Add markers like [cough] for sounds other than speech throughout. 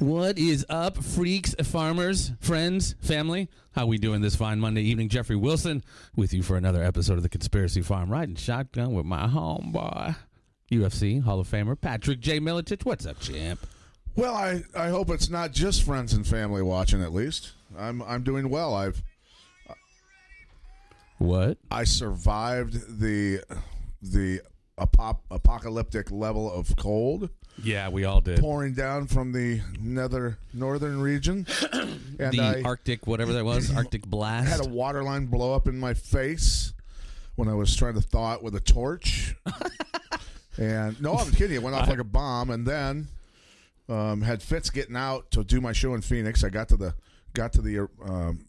What is up, freaks, farmers, friends, family? How we doing this fine Monday evening? Jeffrey Wilson with you for another episode of the Conspiracy Farm, riding shotgun with my homeboy, UFC Hall of Famer Patrick J. Miletich. What's up, champ? Well, I, I hope it's not just friends and family watching. At least I'm I'm doing well. I've What? I survived the the apop- apocalyptic level of cold Yeah, we all did. pouring down from the nether northern region, [clears throat] and the I Arctic, whatever that was, Arctic blast. had a water line blow up in my face when I was trying to thaw it with a torch. [laughs] and no, I'm kidding. It went off like a bomb, and then um, had fits getting out to do my show in Phoenix. I got to the got to the um,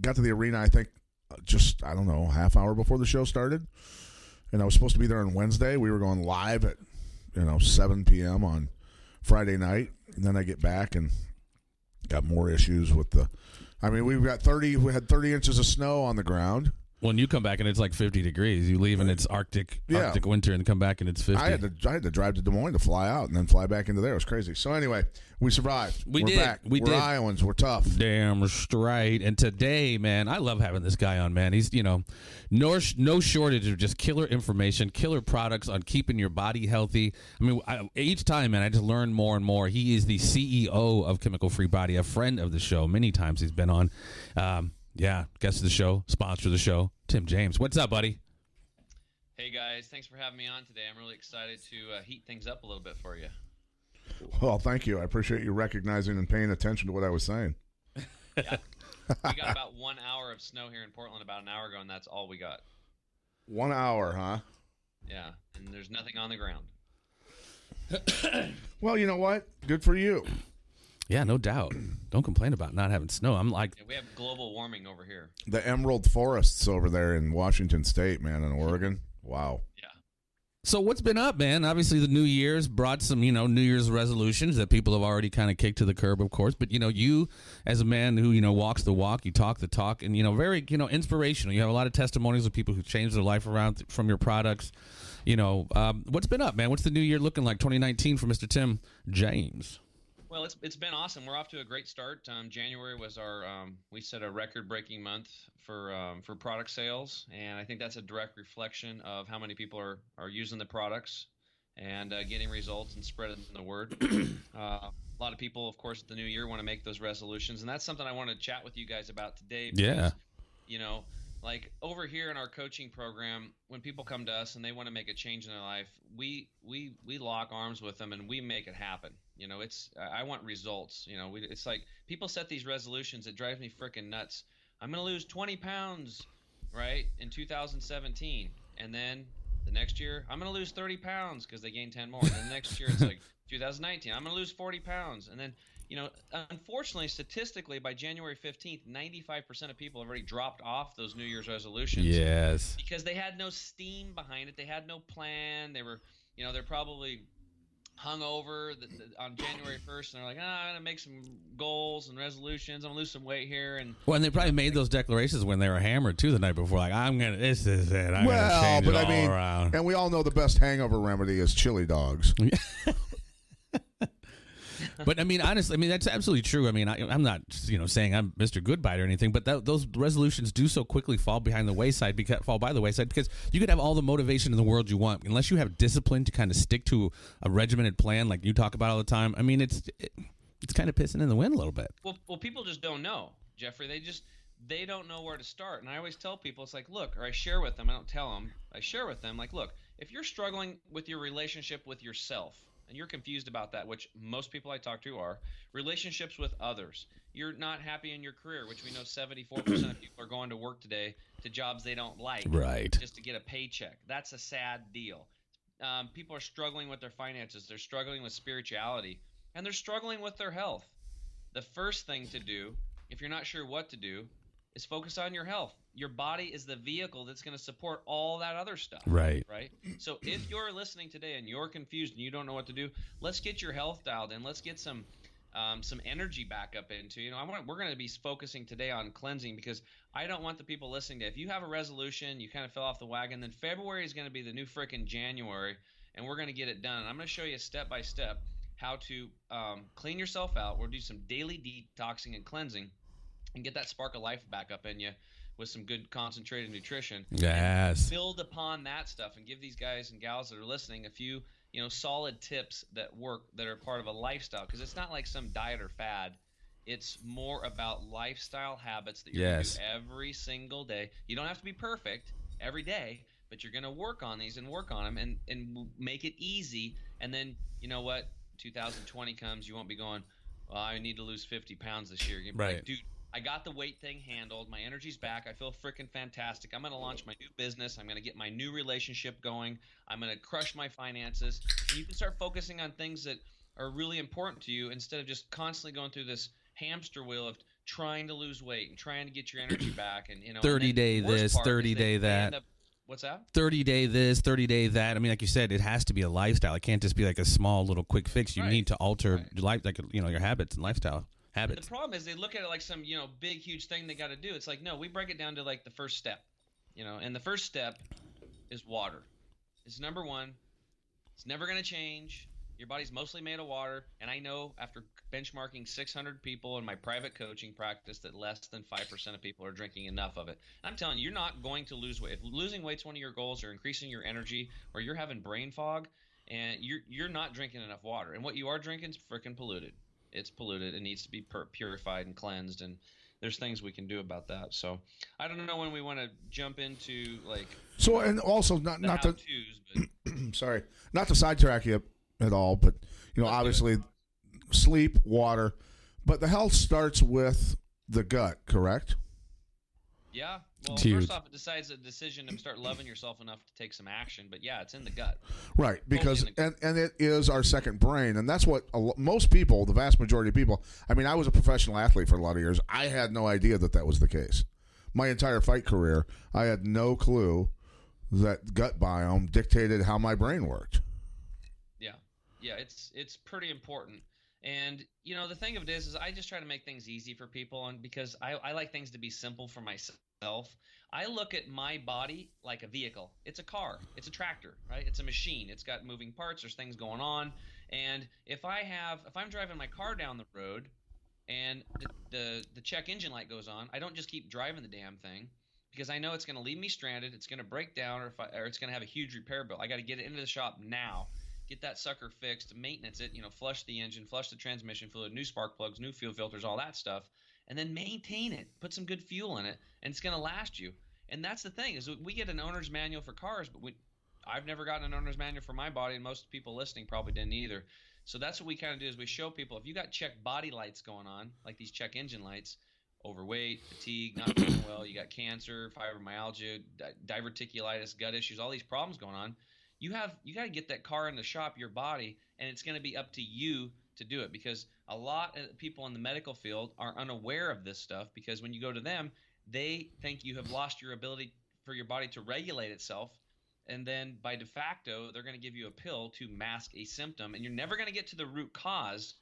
got to the arena. I think uh, just I don't know half hour before the show started, and I was supposed to be there on Wednesday. We were going live at you know 7 p.m. on Friday night, and then I get back and got more issues with the. I mean, we've got 30. We had 30 inches of snow on the ground. When you come back and it's like 50 degrees, you leave and it's Arctic, Yeah. Arctic winter, and come back and it's 50. I had to I had to drive to Des Moines to fly out and then fly back into there. It was crazy. So anyway, we survived. We We're did. Back. We We're did. Iowans. We're tough. Damn straight. And today, man, I love having this guy on, man. He's, you know, no, no shortage of just killer information, killer products on keeping your body healthy. I mean, I, each time, man, I just learn more and more. He is the CEO of Chemical Free Body, a friend of the show. Many times he's been on. Um, yeah, guest of the show, sponsor of the show, Tim James. What's up, buddy? Hey guys, thanks for having me on today. I'm really excited to uh, heat things up a little bit for you. Well, thank you. I appreciate you recognizing and paying attention to what I was saying. [laughs] We got about one hour of snow here in Portland about an hour ago, and that's all we got. One hour, huh? Yeah, and there's nothing on the ground. [coughs] Well, you know what? Good for you. Yeah, no doubt. Don't complain about not having snow. I'm like, Yeah, we have global warming over here. The emerald forests over there in Washington State, man, in Oregon. Wow. Yeah. So what's been up, man? Obviously, the New Year's brought some, you know, New Year's resolutions that people have already kind of kicked to the curb, of course. But you know, you as a man who you know walks the walk, you talk the talk, and you know, very you know inspirational. You have a lot of testimonies of people who changed their life around th- from your products. You know, um, what's been up, man? What's the new year looking like? 2019 for Mr. Tim James. Well, it's it's been awesome. We're off to a great start. Um, January was our um, we set a record-breaking month for um, for product sales, and I think that's a direct reflection of how many people are are using the products and uh, getting results and spreading the word. [clears throat] uh, a lot of people, of course, at the new year want to make those resolutions, and that's something I want to chat with you guys about today. Yeah. You know, like over here in our coaching program, when people come to us and they want to make a change in their life, we we we lock arms with them and we make it happen. You know, it's I want results. You know, we, it's like people set these resolutions. It drives me freaking nuts. I'm gonna lose 20 pounds, right, in 2017, and then the next year I'm gonna lose 30 pounds because they gain 10 more. And the next year it's like [laughs] 2019, I'm gonna lose 40 pounds, and then you know, unfortunately, statistically, by January 15th, 95% of people have already dropped off those New Year's resolutions Yes. because they had no steam behind it. They had no plan. They were, you know, they're probably hung over the, the, on January 1st and they're like, ah, I'm going to make some goals and resolutions. I'm going to lose some weight here. And Well, and they probably made those declarations when they were hammered too the night before. Like, I'm gonna, this is it. I'm gonna well, but it I all mean, around. and we all know the best hangover remedy is chili dogs. [laughs] [laughs] But I mean, honestly, I mean that's absolutely true. I mean, I, I'm not, you know, saying I'm Mr. Goodbye or anything, but that, those resolutions do so quickly fall behind the wayside, because, fall by the wayside, because you could have all the motivation in the world you want, unless you have discipline to kind of stick to a regimented plan, like you talk about all the time. I mean, it's it, it's kind of pissing in the wind a little bit. well, well, people just don't know, Jeffrey. They just, they don't know where to start. And I always tell people, it's like, look, or I share with them, I don't tell them, I share with them, like, look, if you're struggling with your relationship with yourself, and you're confused about that, which most people I talk to are, relationships with others. You're not happy in your career, which we know 74% of people are going to work today to jobs they don't like, Right. just to get a paycheck. That's a sad deal. Um, people are struggling with their finances, they're struggling with spirituality, and they're struggling with their health. The first thing to do if you're not sure what to do, is focus on your health. Your body is the vehicle that's going to support all that other stuff. Right. Right. So if you're listening today and you're confused and you don't know what to do, let's get your health dialed in. Let's get some um, some energy back up into. You know, I want we're going to be focusing today on cleansing because I don't want the people listening to. If you have a resolution, you kind of fell off the wagon, then February is going to be the new frickin' January, and we're going to get it done. And I'm going to show you step by step how to um, clean yourself out. We'll do some daily detoxing and cleansing, and get that spark of life back up in you with some good concentrated nutrition. Yes. Build upon that stuff and give these guys and gals that are listening a few you know solid tips that work that are part of a lifestyle because it's not like some diet or fad it's more about lifestyle habits that you're Yes. going to do every single day you don't have to be perfect every day but you're going to work on these and work on them and and make it easy and then you know what 2020 comes you won't be going well, I need to lose 50 pounds this year. Right. Like, Dude, I got the weight thing handled. My energy's back. I feel freaking fantastic. I'm going to launch my new business. I'm going to get my new relationship going. I'm going to crush my finances. And you can start focusing on things that are really important to you instead of just constantly going through this hamster wheel of trying to lose weight and trying to get your energy [clears throat] back and you know 30 day this, 30 day that. up- what's that 30 day this 30 day that i mean like you said it has to be a lifestyle it can't just be like a small little quick fix you Right. need to alter Right. your life like you know your habits and lifestyle The problem is they look at it like some you know big huge thing they got to do. It's like no, we break it down to like the first step, you know, and the first step is water. It's number one. It's never going to change. Your body's mostly made of water, and I know after benchmarking 600 people in my private coaching practice that less than five percent of people are drinking enough of it. And I'm telling you, you're not going to lose weight. If losing weight's one of your goals, or increasing your energy, or you're having brain fog, and you're you're not drinking enough water, and what you are drinking is freaking polluted it's polluted. It needs to be pur- purified and cleansed, and there's things we can do about that. So I don't know when we want to jump into like So, and also not not to but [clears throat] sorry, not to sidetrack you at all, but you know, Let's obviously, sleep, water, but the health starts with the gut, correct? yeah. Well, huge. first off, it decides a decision to start loving yourself enough to take some action. But yeah, it's in the gut. Right, because the- and and it is our second brain, and that's what a, most people, the vast majority of people. I mean, I was a professional athlete for a lot of years. I had no idea that that was the case. My entire fight career, I had no clue that gut biome dictated how my brain worked. Yeah, yeah, it's it's pretty important. And you know, the thing of it is, is I just try to make things easy for people, and because I, I like things to be simple for myself, I look at my body like a vehicle. It's a car, it's a tractor, right? It's a machine. It's got moving parts. There's things going on, and if I have, if I'm driving my car down the road, and the the, the check engine light goes on, I don't just keep driving the damn thing because I know it's going to leave me stranded. It's going to break down, or if I, or it's going to have a huge repair bill. I got to get it into the shop now get that sucker fixed, maintenance it, you know, flush the engine, flush the transmission fluid, new spark plugs, new fuel filters, all that stuff, and then maintain it. Put some good fuel in it, and it's going to last you. And that's the thing is we get an owner's manual for cars, but we I've never gotten an owner's manual for my body, and most people listening probably didn't either. So that's what we kind of do is we show people if you got check body lights going on, like these check engine lights, overweight, fatigue, not feeling well, you got cancer, fibromyalgia, di- diverticulitis, gut issues, all these problems going on you have you got to get that car in the shop your body and it's going to be up to you to do it because a lot of people in the medical field are unaware of this stuff because when you go to them they think you have lost your ability for your body to regulate itself. And then by de facto they're going to give you a pill to mask a symptom and you're never going to get to the root cause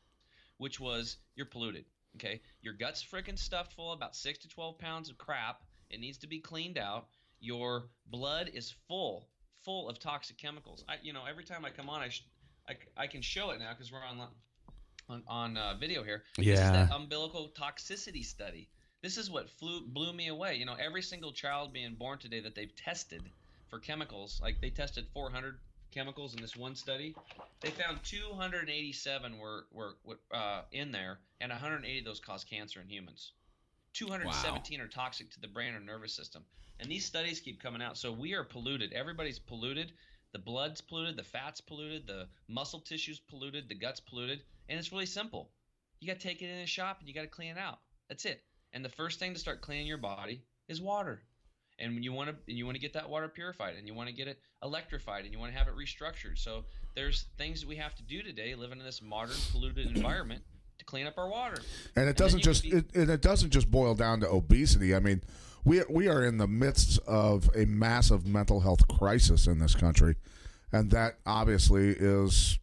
which was you're polluted okay? Your gut's freaking stuffed full about 6 to 12 pounds of crap. It needs to be cleaned out. Your blood is full full of toxic chemicals. I, you know, every time I come on, I, sh- I, I can show it now because we're on on, on uh, video here. This is Yeah. that umbilical toxicity study. This is what flew blew me away. You know, every single child being born today that they've tested for chemicals, like they tested 400 chemicals in this one study, they found 287 were were uh, in there, and 180 of those cause cancer in humans. 217 are toxic to the brain or nervous system. And these studies keep coming out. So we are polluted. Everybody's polluted. The blood's polluted, the fat's polluted, the muscle tissue's polluted, the gut's polluted, and it's really simple. You got to take it in the shop and you got to clean it out. That's it. And the first thing to start cleaning your body is water. And you want to and you want to get that water purified and you want to get it electrified and you want to have it restructured. So there's things that we have to do today living in this modern polluted environment to clean up our water. and it doesn't can just be- it, and it doesn't just boil down to obesity. I mean, we we are in the midst of a massive mental health crisis in this country, and that obviously is,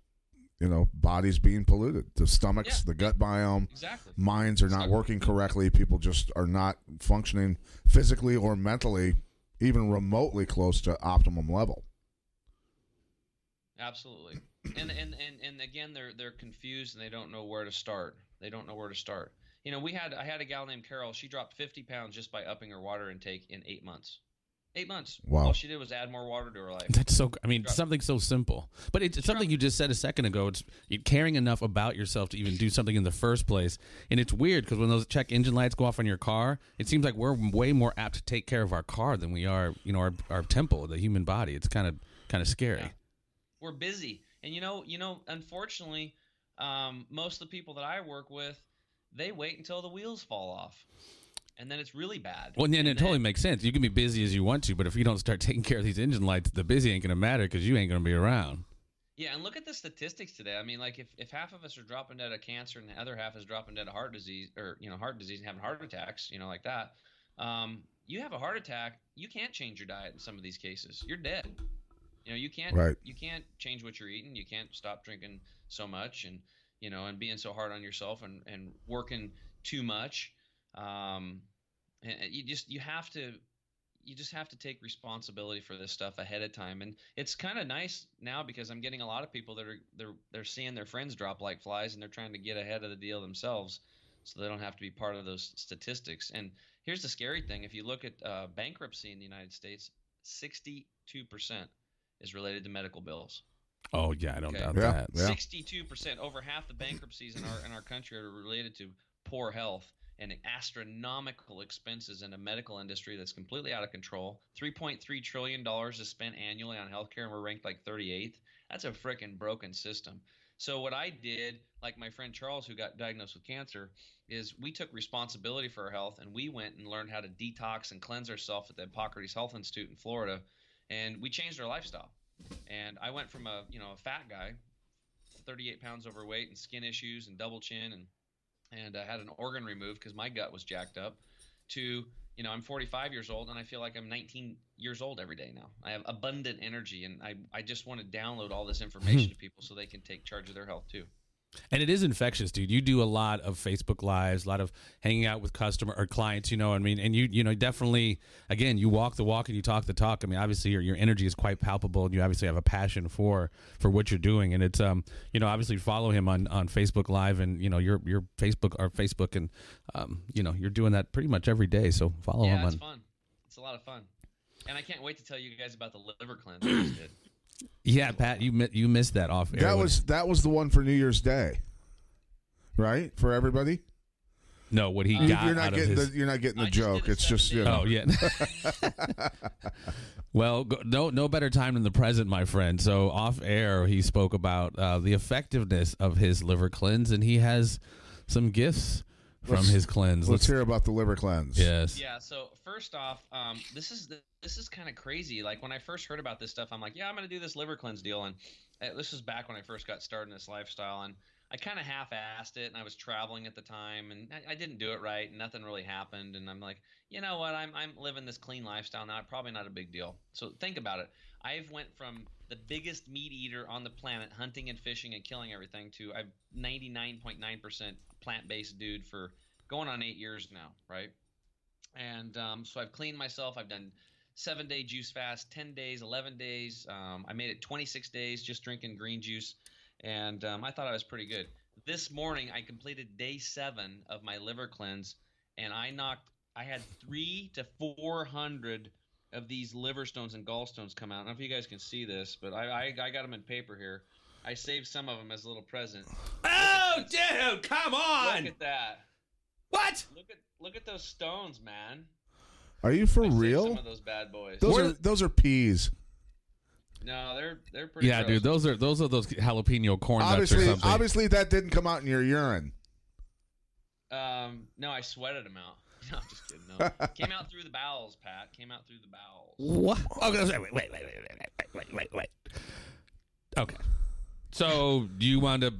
you know, bodies being polluted, the stomachs, Yeah. the gut biome, Exactly. minds are not working correctly. People just are not functioning physically or mentally, even remotely close to optimum level. Absolutely. And, and and and again, they're they're confused and they don't know where to start. They don't know where to start. You know, we had I had a gal named Carol. She dropped 50 pounds just by upping her water intake in eight months. Eight months. Wow. All she did was add more water to her life. That's so. I mean, Drop- something so simple, but it's something you just said a second ago. It's you caring enough about yourself to even do something in the first place. And it's weird because when those check engine lights go off on your car, it seems like we're way more apt to take care of our car than we are, you know, our our temple, the human body. It's kind of kind of scary. Yeah. We're busy, and you know, you know, unfortunately, um, most of the people that I work with, they wait until the wheels fall off, and then it's really bad. Well, and And it totally makes sense. You can be busy as you want to, but if you don't start [laughs] taking care of these engine lights, the busy ain't going to matter because you ain't going to be around. Yeah, and look at the statistics today. I mean, like if, if half of us are dropping dead of cancer and the other half is dropping dead of heart disease or you know heart disease and having heart attacks, you know, like that, um, you have a heart attack, you can't change your diet in some of these cases. You're dead. You know, you can't Right. you can't change what you're eating. You can't stop drinking so much and you know and being so hard on yourself and and working too much. Um, and you just you have to you just have to take responsibility for this stuff ahead of time. And it's kind of nice now because i'm getting a lot of people that are they're they're seeing their friends drop like flies and they're trying to get ahead of the deal themselves so they don't have to be part of those statistics. And here's the scary thing. If you look at uh, bankruptcy in the united states 62% is related to medical bills Oh yeah, I don't Okay. doubt Yeah. that. Yeah. Sixty-two percent, over half the bankruptcies in our in our country are related to poor health and astronomical expenses in a medical industry that's completely out of control. Three point three trillion dollars is spent annually on healthcare, and we're ranked like thirty-eighth. That's a freaking broken system. So what I did, like my friend Charles, who got diagnosed with cancer, is we took responsibility for our health and we went and learned how to detox and cleanse ourselves at the Hippocrates Health Institute in Florida, and we changed our lifestyle. And I went from a you know a fat guy, 38 pounds overweight and skin issues and double chin and and I had an organ removed because my gut was jacked up. To you know I'm 45 years old and I feel like I'm 19 years old every day now. I have abundant energy and I I just want to download all this hmm. information to people so they can take charge of their health too. And it is infectious, dude. You do a lot of Facebook lives, a lot of hanging out with customer or clients, you know. I mean, and you, you know, definitely, again, you walk the walk and you talk the talk. I mean, obviously, your, your energy is quite palpable, and you obviously have a passion for for what you're doing. And it's, um, you know, obviously follow him on, on Facebook Live, and you know, your your Facebook or Facebook, and um, you know, you're doing that pretty much every day. So follow yeah, him it's on. fun. It's a lot of fun. And I can't wait to tell you guys about the liver cleanse I just did. Yeah, Pat, you you missed that off air. That was that was the one for New Year's Day, right? For everybody. no what he You- got you're not out of getting his. the you're not getting the just did joke. it It's just you know. Oh yeah. [laughs] well, go, no no better time than the present, my friend. So off air, he spoke about uh, the effectiveness of his liver cleanse, and he has some gifts from Let's- his cleanse. Let's hear about the liver cleanse. Yes. Yeah. So first off, um, this is this is kind of crazy. Like when I first heard about this stuff, I'm like, yeah, I'm gonna do this liver cleanse deal, and uh, this was back when I first got started in this lifestyle, and I kind of half-assed it, and I was traveling at the time, and I, I didn't do it right, and nothing really happened, and I'm like, you know what, I'm I'm living this clean lifestyle now, probably not a big deal. So think about it. I've went from the biggest meat eater on the planet, hunting and fishing and killing everything, to I'm 99.9% plant-based dude for going on eight years now, right? And um, so I've cleaned myself. I've done seven day juice fast, 10 days, 11 days. Um, I made it 26 days just drinking green juice. And um, I thought I was pretty good. This morning, I completed day seven of my liver cleanse, and I knocked, I had three to 400 of these liver stones and gallstones come out. I don't know if you guys can see this, but I, I, I got them in paper here. I saved some of them as a little present. Oh, dude, come on! Look at that. What? Look at look at those stones, man. Are you for I saved real? Some of those bad boys. Those Where- are those are peas. No, they're they're pretty. Yeah, gross. dude, those are those are those jalapeno corn nuts or Obviously, something. obviously that didn't come out in your urine. Um, no, I sweated them out. [laughs] No, I'm just kidding. No, came out through the bowels, Pat. Came out through the bowels. What? Okay, wait, wait, wait, wait, wait, wait, wait, wait, wait. Okay. So, do you wind up?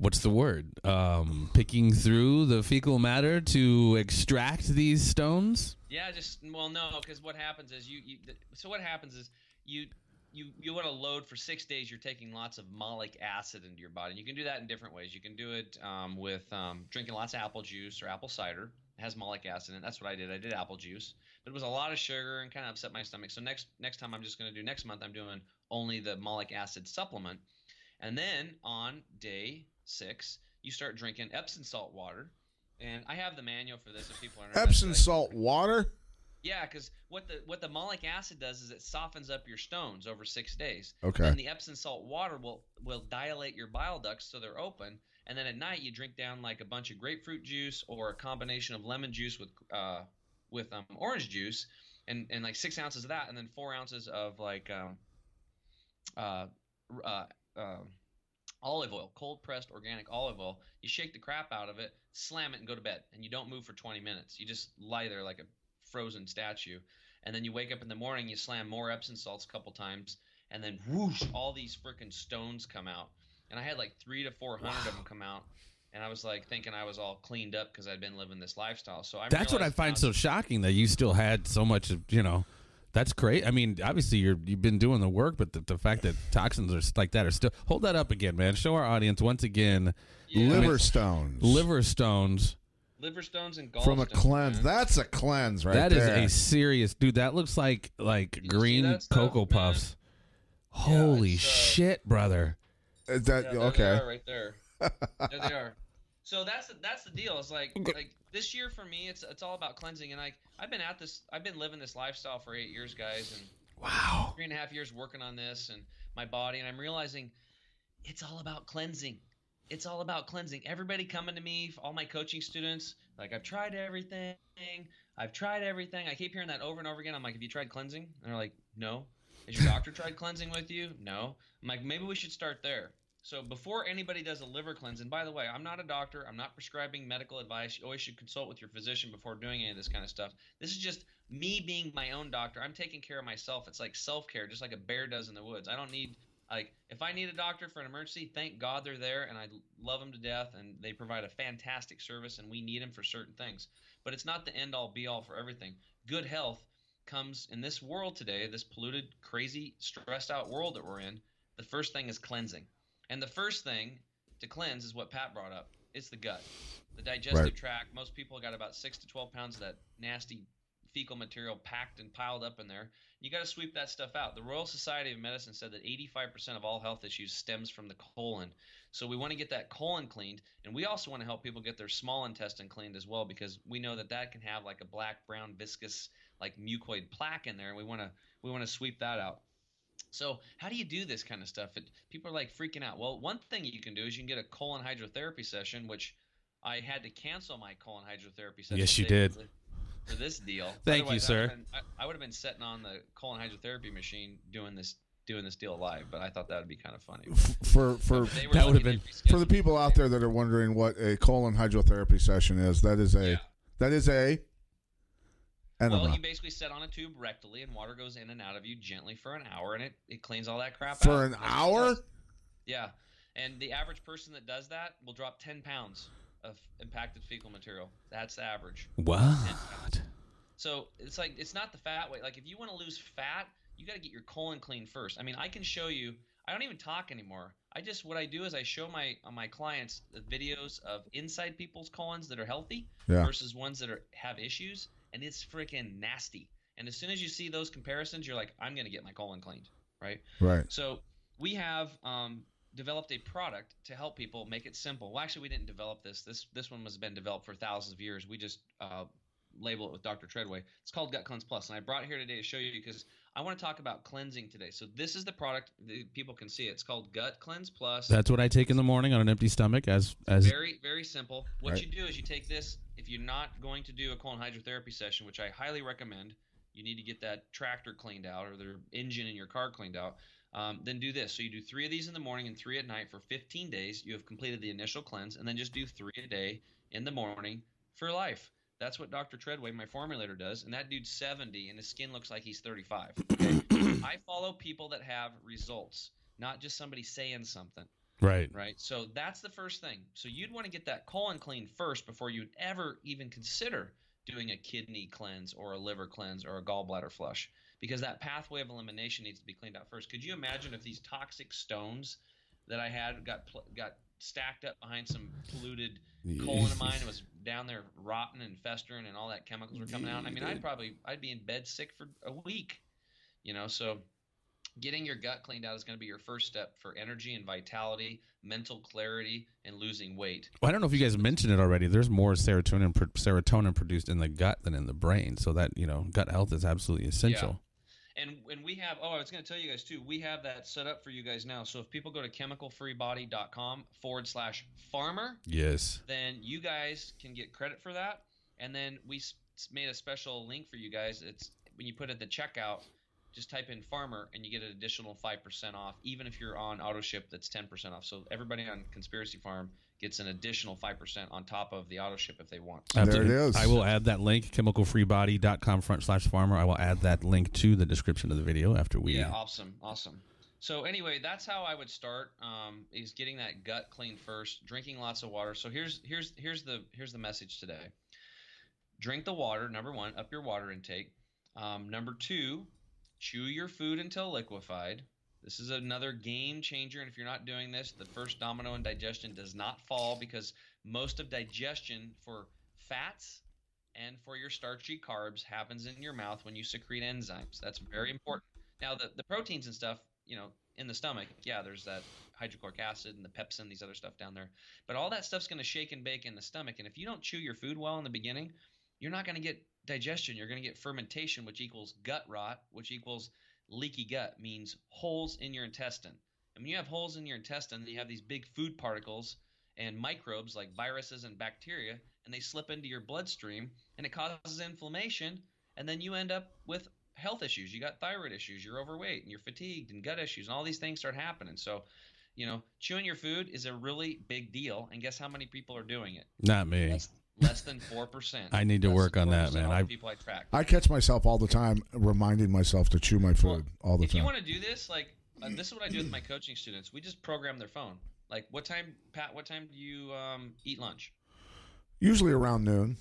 what's the word? Um, picking through the fecal matter to extract these stones. Yeah, just well, no, because what happens is you, you. So what happens is you you you want to load for six days. You're taking lots of malic acid into your body. And you can do that in different ways. You can do it um, with um, drinking lots of apple juice or apple cider. It has malic acid in it. That's what I did. I did apple juice, but it was a lot of sugar and kind of upset my stomach. So next next time I'm just going to do next month. I'm doing only the malic acid supplement, and then on day six you start drinking Epsom salt water. And I have the manual for this if people are interested. Epsom salt water. Yeah, because what the what the malic acid does is it softens up your stones over six days. Okay. And the Epsom salt water will will dilate your bile ducts so they're open. And then at night you drink down like a bunch of grapefruit juice or a combination of lemon juice with uh with um, orange juice, and and like six ounces of that, and then four ounces of like um uh uh. uh olive oil, cold pressed organic olive oil. You shake the crap out of it, slam it, and go to bed. And you don't move for 20 minutes. You just lie there like a frozen statue. And then you wake up in the morning, you slam more Epsom salts a couple times, and then whoosh, all these freaking stones come out. And I had like three to 400 of them come out. And I was like thinking I was all cleaned up because I'd been living this lifestyle. So I That's what I find now- so shocking that you still had so much of you know. That's great. I mean, obviously you're you've been doing the work, but the, the fact that toxins are like that are still hold that up again, man. Show our audience once again Yeah. Liver stones. liver stones. Liver stones and gallstones. from a cleanse. man. That's a cleanse right That is there. a serious dude. That looks like like see green stuff, cocoa man? puffs. Holy it's, uh, shit, brother! Is that Yeah, there okay? They are right there. there they are. [laughs] So that's the, that's the deal. It's like like this year for me, it's it's all about cleansing. And like I've been at this, I've been living this lifestyle for eight years, guys, and Wow. three and a half years working on this and my body, and I'm realizing it's all about cleansing. It's all about cleansing. Everybody coming to me, all my coaching students, like I've tried everything. I've tried everything. I keep hearing that over and over again. I'm like, have you tried cleansing? And they're like, no. Has your doctor tried cleansing with you? No. I'm like, maybe we should start there. So before anybody does a liver cleanse, and by the way, I'm not a doctor. I'm not prescribing medical advice. You always should consult with your physician before doing any of this kind of stuff. This is just me being my own doctor. I'm taking care of myself. It's like self care, just like a bear does in the woods. I don't need like if I need a doctor for an emergency, thank God they're there, and I love them to death, and they provide a fantastic service, and we need them for certain things. But it's not the end all be all for everything. Good health comes in this world today, this polluted, crazy, stressed out world that we're in. The first thing is cleansing, and the first thing to cleanse is what Pat brought up. It's the gut, the digestive Right. tract. Most people got about six to twelve pounds of that nasty fecal material packed and piled up in there. You got to sweep that stuff out. The Royal Society of Medicine said that 85% of all health issues stems from the colon. So we want to get that colon cleaned, and we also want to help people get their small intestine cleaned as well because we know that that can have like a black, brown, viscous, like mucoid plaque in there, and we want to we want to sweep that out. So how do you do this kind of stuff? It, people are like freaking out. Well, one thing you can do is you can get a colon hydrotherapy session, which I had to cancel my colon hydrotherapy session. Yes, you did. For, for this deal. Thank you, Otherwise, I sir. would've been- I, I would have been sitting on the colon hydrotherapy machine doing this doing this deal live, but I thought that would be kind of funny. for for They That would've been- for the people out there that are wondering what a colon hydrotherapy session is, that is a Yeah. that is a enema. Well, you basically sit on a tube rectally, and water goes in and out of you gently for an hour, and it, it cleans all that crap out. for an That's hour. Yeah, and the average person that does that will drop ten pounds of impacted fecal material. That's the average. What? So it's like it's not the fat weight. Like if you want to lose fat, you got to get your colon clean first. I mean, I can show you. I don't even talk anymore. I just what I do is I show my on my clients the videos of inside people's colons that are healthy Yeah. versus ones that are have issues, and it's freaking nasty. And as soon as you see those comparisons, you're like, I'm gonna get my colon cleaned, right? Right. So we have um, developed a product to help people make it simple. Well, actually, we didn't develop this. This this one has been developed for thousands of years. We just uh, label it with Dr. Treadway. It's called Gut Cleanse Plus, and I brought it here today to show you because I want to talk about cleansing today. So this is the product. The people can see it. It's called Gut Cleanse Plus. That's what I take in the morning on an empty stomach. As as Very, very simple. What Right. you do is you take this. If you're not going to do a colon hydrotherapy session, which I highly recommend, you need to get that tractor cleaned out or the engine in your car cleaned out. Um, then do this. So you do three of these in the morning and three at night for 15 days. You have completed the initial cleanse, and then just do three a day in the morning for life. That's what Dr. Treadway, my formulator, does, and that dude's 70, and his skin looks like he's 35. Okay? [coughs] I follow people that have results, not just somebody saying something. Right. right? So that's the first thing. So you'd want to get that colon clean first before you'd ever even consider doing a kidney cleanse or a liver cleanse or a gallbladder flush because that pathway of elimination needs to be cleaned out first. Could you imagine if these toxic stones that I had got got stacked up behind some polluted colon of mine and was down there rotten and festering and all that chemicals were coming out? I mean, I'd probably I'd be in bed sick for a week. You know, so getting your gut cleaned out is going to be your first step for energy and vitality, mental clarity, and losing weight. Well, I don't know if you guys mentioned it already. There's more serotonin serotonin produced in the gut than in the brain, so that you know gut health is absolutely essential. And and we have oh I was going to tell you guys too we have that set up for you guys now. So if people go to chemicalfreebody.com forward slash farmer, Yes. then you guys can get credit for that. And then we made a special link for you guys. It's when you put it at the checkout, just type in farmer and you get an additional 5% off, even if you're on auto ship, that's 10% off. So everybody on Conspiracy Farm gets an additional 5% on top of the auto ship if they want. There it Absolutely. is. I will add that link, chemicalfreebody.com front slash farmer. I will add that link to the description of the video after we. Yeah, awesome, awesome. So anyway, that's how I would start. Um, is getting that gut clean first, drinking lots of water. So here's here's here's the here's the message today. Drink the water. Number one, up your water intake. Um, number two, chew your food until liquefied. This is another game changer, and if you're not doing this, the first domino in digestion does not fall because most of digestion for fats and for your starchy carbs happens in your mouth when you secrete enzymes. That's very mm-hmm. important. Now, the, the proteins and stuff, you know, in the stomach, yeah, there's that hydrochloric acid and the pepsin, these other stuff down there. But all that stuff's going to shake and bake in the stomach. And if you don't chew your food well in the beginning, you're not going to get digestion. You're going to get fermentation, which equals gut rot, which equals leaky gut, means holes in your intestine. And when you have holes in your intestine, you have these big food particles and microbes like viruses and bacteria, and they slip into your bloodstream, and it causes inflammation, and then you end up with health issues. You got thyroid issues, you're overweight, and you're fatigued, and gut issues, and all these things start happening. So, you know, chewing your food is a really big deal, and guess how many people are doing it? Not me. Less, less than four percent. I need to work on that, man. I- people I track. I catch myself all the time reminding myself to chew my food all the time. if you want to do this, like uh, this is what I do with my coaching students. We just program their phone. Like, what time, Pat? What time do you um, eat lunch? Usually around noon.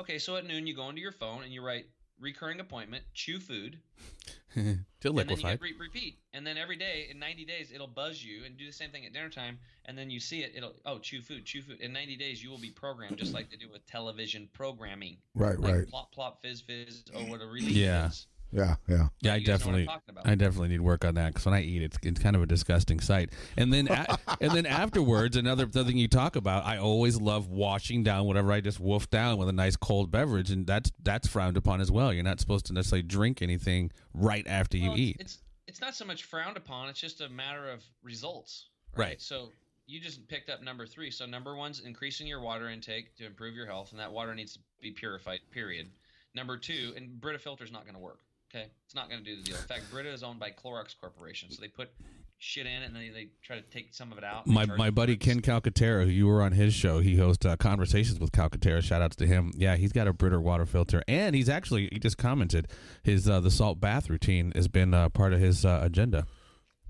Okay, so at noon you go into your phone and you write recurring appointment, chew food, [laughs] Till and then you liquefied. re- repeat. And then every day in 90 days it'll buzz you and do the same thing at dinner time. And then you see it, it'll oh chew food, chew food. In 90 days you will be programmed just like they do with television programming. Right, Like right. plop plop fizz fizz or [clears throat] what a release Yeah. is. Yeah, yeah. Yeah, I You guys know what I'm definitely. I definitely need work on that because when I eat, it's it's kind of a disgusting sight. And then, a, and then afterwards, another another thing you talk about, I always love washing down whatever I just wolfed down with a nice cold beverage, and that's that's frowned upon as well. You're not supposed to necessarily drink anything right after you Well, eat. It's it's not so much frowned upon. It's just a matter of results. Right. So you just picked up number three. So number one's increasing your water intake to improve your health, and that water needs to be purified. Period. Number two, and Brita filter is not going to work. Okay, it's not going to do the deal. In fact, Brita is owned by Clorox Corporation, so they put shit in it and then they try to take some of it out. my my buddy. Ken Calcaterra, who you were on his show, he hosts uh, conversations with Calcaterra. Shout outs to him. Yeah, he's got a Brita water filter, and he's actually he just commented his uh, the salt bath routine has been uh, part of his uh, agenda.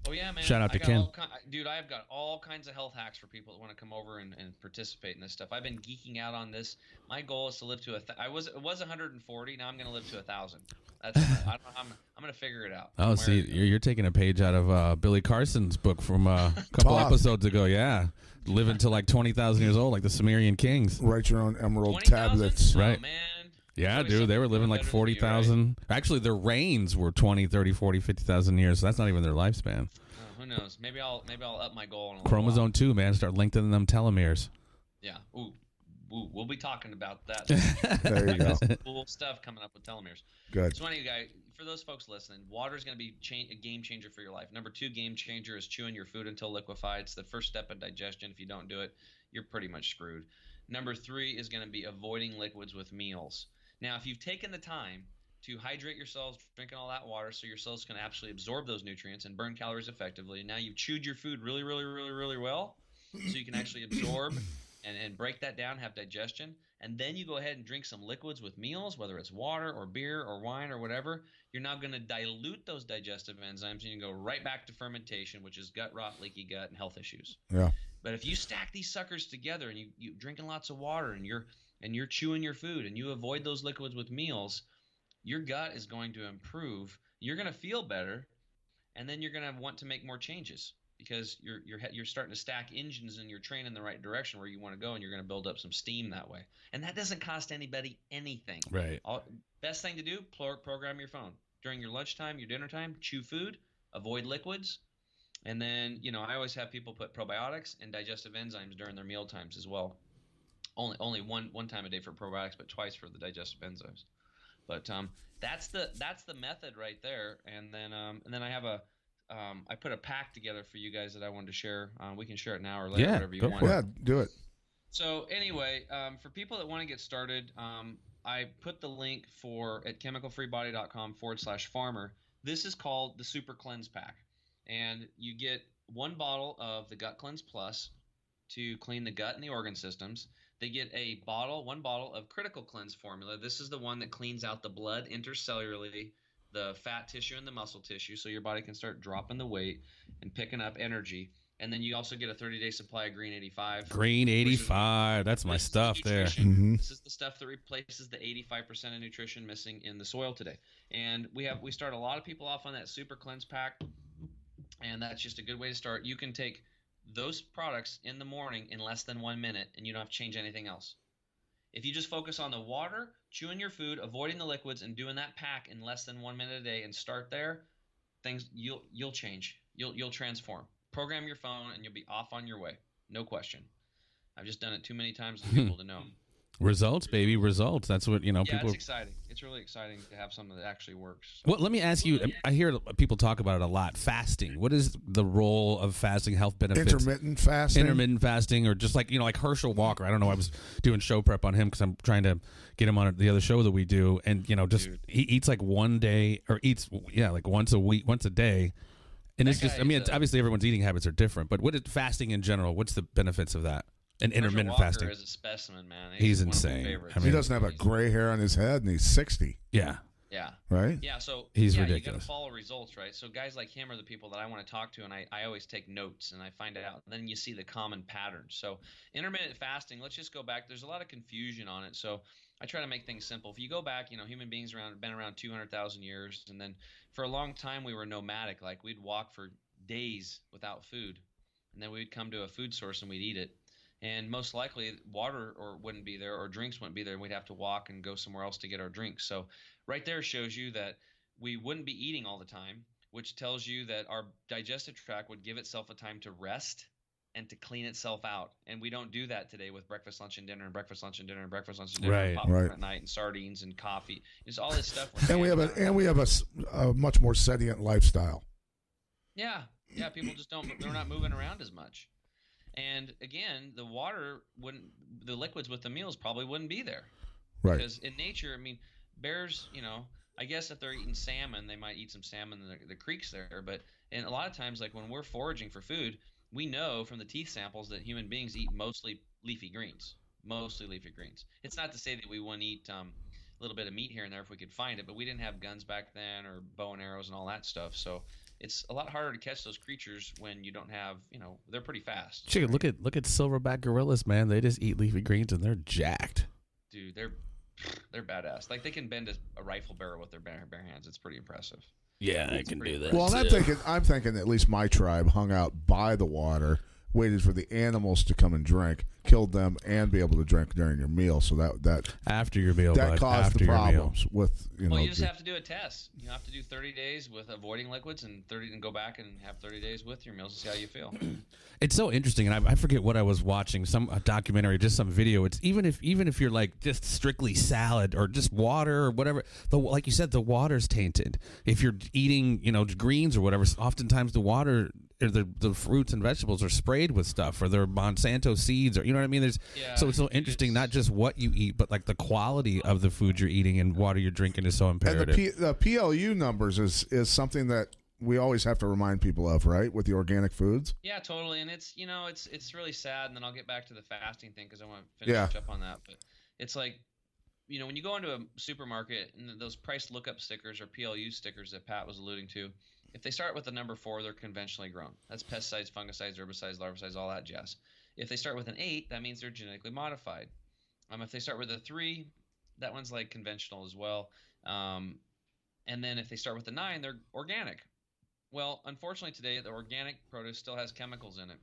Oh yeah, man! Shout out I to Ken. all ki- dude, I have got all kinds of health hacks for people that want to come over and, and participate in this stuff. I've been geeking out on this. My goal is to live to a. Th- I was it was 140. Now I'm going to live to a thousand. That's I don't, I'm I'm going to figure it out. Oh, Where- see, you're, you're taking a page out of uh, Billy Carson's book from uh, a [laughs] couple episodes ago. Yeah, living to like twenty thousand years old, like the Sumerian kings. Write your own emerald 20,000? tablets. Oh, Right. man. Yeah, dude, they were living like better than forty you, right? Actually, their reigns were 20, 30, 40, 50,000 years. So that's not even their lifespan. Oh, who knows? Maybe I'll maybe I'll up my goal. In a little Chromosome two, man, start lengthening them telomeres. Yeah. Ooh. Ooh. We'll be talking about that. [laughs] There you go. cool stuff coming up with telomeres. Good. So anyway, guy, for those folks listening, water is going to be cha- a game changer for your life. Number two game changer is chewing your food until liquefied. It's the first step of digestion. If you don't do it, you're pretty much screwed. Number three is going to be avoiding liquids with meals. Now, if you've taken the time to hydrate your cells, drinking all that water, so your cells can actually absorb those nutrients and burn calories effectively. Now you've chewed your food really, really, really, really well, so you can actually absorb [coughs] and, and break that down, have digestion, and then you go ahead and drink some liquids with meals, whether it's water or beer or wine or whatever, you're now going to dilute those digestive enzymes and you can go right back to fermentation, which is gut rot, leaky gut, and health issues. Yeah. But if you stack these suckers together and you you drinking lots of water and you're and you're chewing your food and you avoid those liquids with meals, your gut is going to improve. You're going to feel better, and then you're going to want to make more changes because you're you're you're starting to stack engines and you're training in the right direction where you want to go, and you're going to build up some steam that way. And that doesn't cost anybody anything. Right. All, best thing to do: program your phone during your lunchtime, your dinner time. Chew food, avoid liquids, and then you know I always have people put probiotics and digestive enzymes during their meal times as well. Only only one one time a day for probiotics, but twice for the digestive enzymes. But um, that's the that's the method right there. And then um, and then I have a um, I put a pack together for you guys that I wanted to share. Uh, we can share it now or later, Yeah, whatever you go want. for Yeah, do it. So anyway, um, for people that want to get started, um, I put the link for at chemicalfreebody.com forward slash farmer. This is called the Super Cleanse Pack, and you get one bottle of the Gut Cleanse Plus to clean the gut and the organ systems. They get a bottle, one bottle of Critical Cleanse formula. This is the one that cleans out the blood intercellularly, the fat tissue and the muscle tissue, so your body can start dropping the weight and picking up energy. And then you also get a 30 day supply of Green 85. Green which is- 85. That's my stuff there. Mhm. This is the stuff that replaces the 85% of nutrition missing in the soil today. And we have we start a lot of people off on that super cleanse pack, and that's just a good way to start. You can take those products in the morning in less than one minute, and you don't have to change anything else. If you just focus on the water, chewing your food, avoiding the liquids, and doing that pack in less than one minute a day, and start there, things you'll you'll change. You'll you'll transform. Program your phone, and you'll be off on your way. No question. I've just done it too many times for [laughs] people to know. Results, baby, results. That's what you know. Yeah, people. it's exciting. It's really exciting to have something that actually works. Well, let me ask you. Um, I hear people talk about it a lot. Fasting. What is the role of fasting? Health benefits. Intermittent fasting. intermittent fasting or just like you know like herschel walker i don't know i was doing show prep on him because i'm trying to get him on the other show that we do and you know just Dude. he eats like one day or eats yeah like once a week once a day and it's just i mean is it's, a- obviously everyone's eating habits are different but what is fasting in general what's the benefits of that and Herschel intermittent Walker fasting is a specimen, man. He's one of my insane. favorites. I he doesn't have a gray hair on his head, and he's sixty. yeah Yeah, Right? yeah. So He's yeah, You ridiculous. gotta follow results, right? So guys like him are the people that I want to talk to, and I, I always take notes and I find it out. And then you see the common patterns. So intermittent fasting. Let's just go back. There's a lot of confusion on it. So I try to make things simple. If you go back, you know, human beings around been around 200,000 years, and then for a long time we were nomadic. Like we'd walk for days without food, and then we'd come to a food source and we'd eat it. And most likely, water or wouldn't be there, or drinks wouldn't be there, and we'd have to walk and go somewhere else to get our drinks. So, right there shows you that we wouldn't be eating all the time, which tells you that our digestive tract would give itself a time to rest and to clean itself out. And we don't do that today with breakfast, lunch, and dinner, and breakfast, lunch, and dinner, and breakfast, lunch, and dinner, Right, and popcorn right. at night, and sardines and coffee. It's all this stuff. And we have a and we have a, a much more sedient lifestyle. Yeah, yeah. People just don't. They're not moving around as much. And again, the water wouldn't. The liquids with the meals probably wouldn't be there. Right. Because in nature, I mean, bears, you know, I guess if they're eating salmon, they might eat some salmon in the, the creeks there. But and a lot of times, like when we're foraging for food, we know from the teeth samples that human beings eat mostly leafy greens, mostly leafy greens. It's not to say that we wouldn't eat um, a little bit of meat here and there if we could find it, but we didn't have guns back then or bow and arrows and all that stuff. So it's a lot harder to catch those creatures when you don't have, you know, they're pretty fast. Chicken, look at look at silverback gorillas man they just eat leafy greens and they're jacked dude, they're they're badass. Like they can bend a, a rifle barrel with their bare, bare hands. It's pretty impressive. yeah It's pretty Well, and I'm thinking I'm thinking at least my tribe hung out by the water, waited for the animals to come and drink, killed them, and be able to drink during your meal. So that that after your meal that bud, caused after the problems with you know. well, you just the- have to do a test. You have to do 30 days with avoiding liquids and 30 and go back and have 30 days with your meals and see how you feel. [clears throat] It's so interesting, and I, I forget what I was watching, some a documentary, just some video. It's even if even if you're like just strictly salad or just water or whatever, the like you said, the water's tainted. If you're eating, you know, greens or whatever, oftentimes the water or the the fruits and vegetables are sprayed with stuff, or they're Monsanto seeds, or you know what I mean. There's Yeah, so it's so interesting, it's- not just what you eat, but like the quality of the food you're eating and water you're drinking is so and the, imperative. P, the PLU numbers is is something that we always have to remind people of, right? With the organic foods. Yeah, totally. And it's you know it's it's really sad. And then I'll get back to the fasting thing because I want to finish Yeah. up on that. But it's like you know when you go into a supermarket and those price lookup stickers or PLU stickers that Pat was alluding to, if they start with the number four, they're conventionally grown. That's pesticides, fungicides, herbicides, larvicides, all that jazz. If they start with an eight, that means they're genetically modified. Um, if they start with a three, that one's like conventional as well. Um, and then if they start with a nine, they're organic. Well, unfortunately today, the organic produce still has chemicals in it.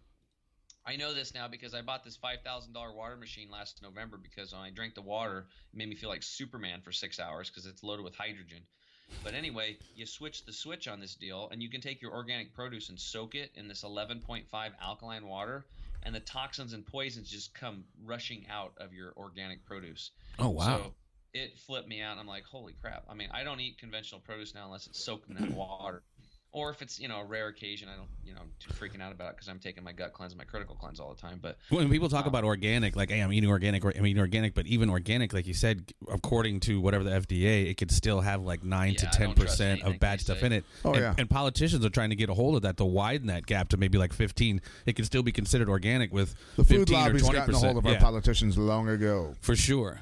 I know this now because I bought this five thousand dollar water machine last November because when I drank the water, it made me feel like Superman for six hours because it's loaded with hydrogen. But anyway, you switch the switch on this deal, and you can take your organic produce and soak it in this 11.5 alkaline water, and the toxins and poisons just come rushing out of your organic produce. Oh wow. So it flipped me out. I'm like, holy crap. I mean, I don't eat conventional produce now unless it's soaked in that water or if it's you know a rare occasion, I don't you know I'm too freaking out about it because I'm taking my gut cleanse, my critical cleanse all the time. But when people talk um, about organic, like hey, I'm eating organic, I'm eating organic, but even organic, like you said, according to whatever the FDA, it could still have like nine yeah, to ten percent of bad stuff say. in it. Oh and, yeah, and politicians are trying to get a hold of that to widen that gap to maybe like 15. It can still be considered organic with the food lobby's gotten a hold of yeah. our politicians long ago. For sure.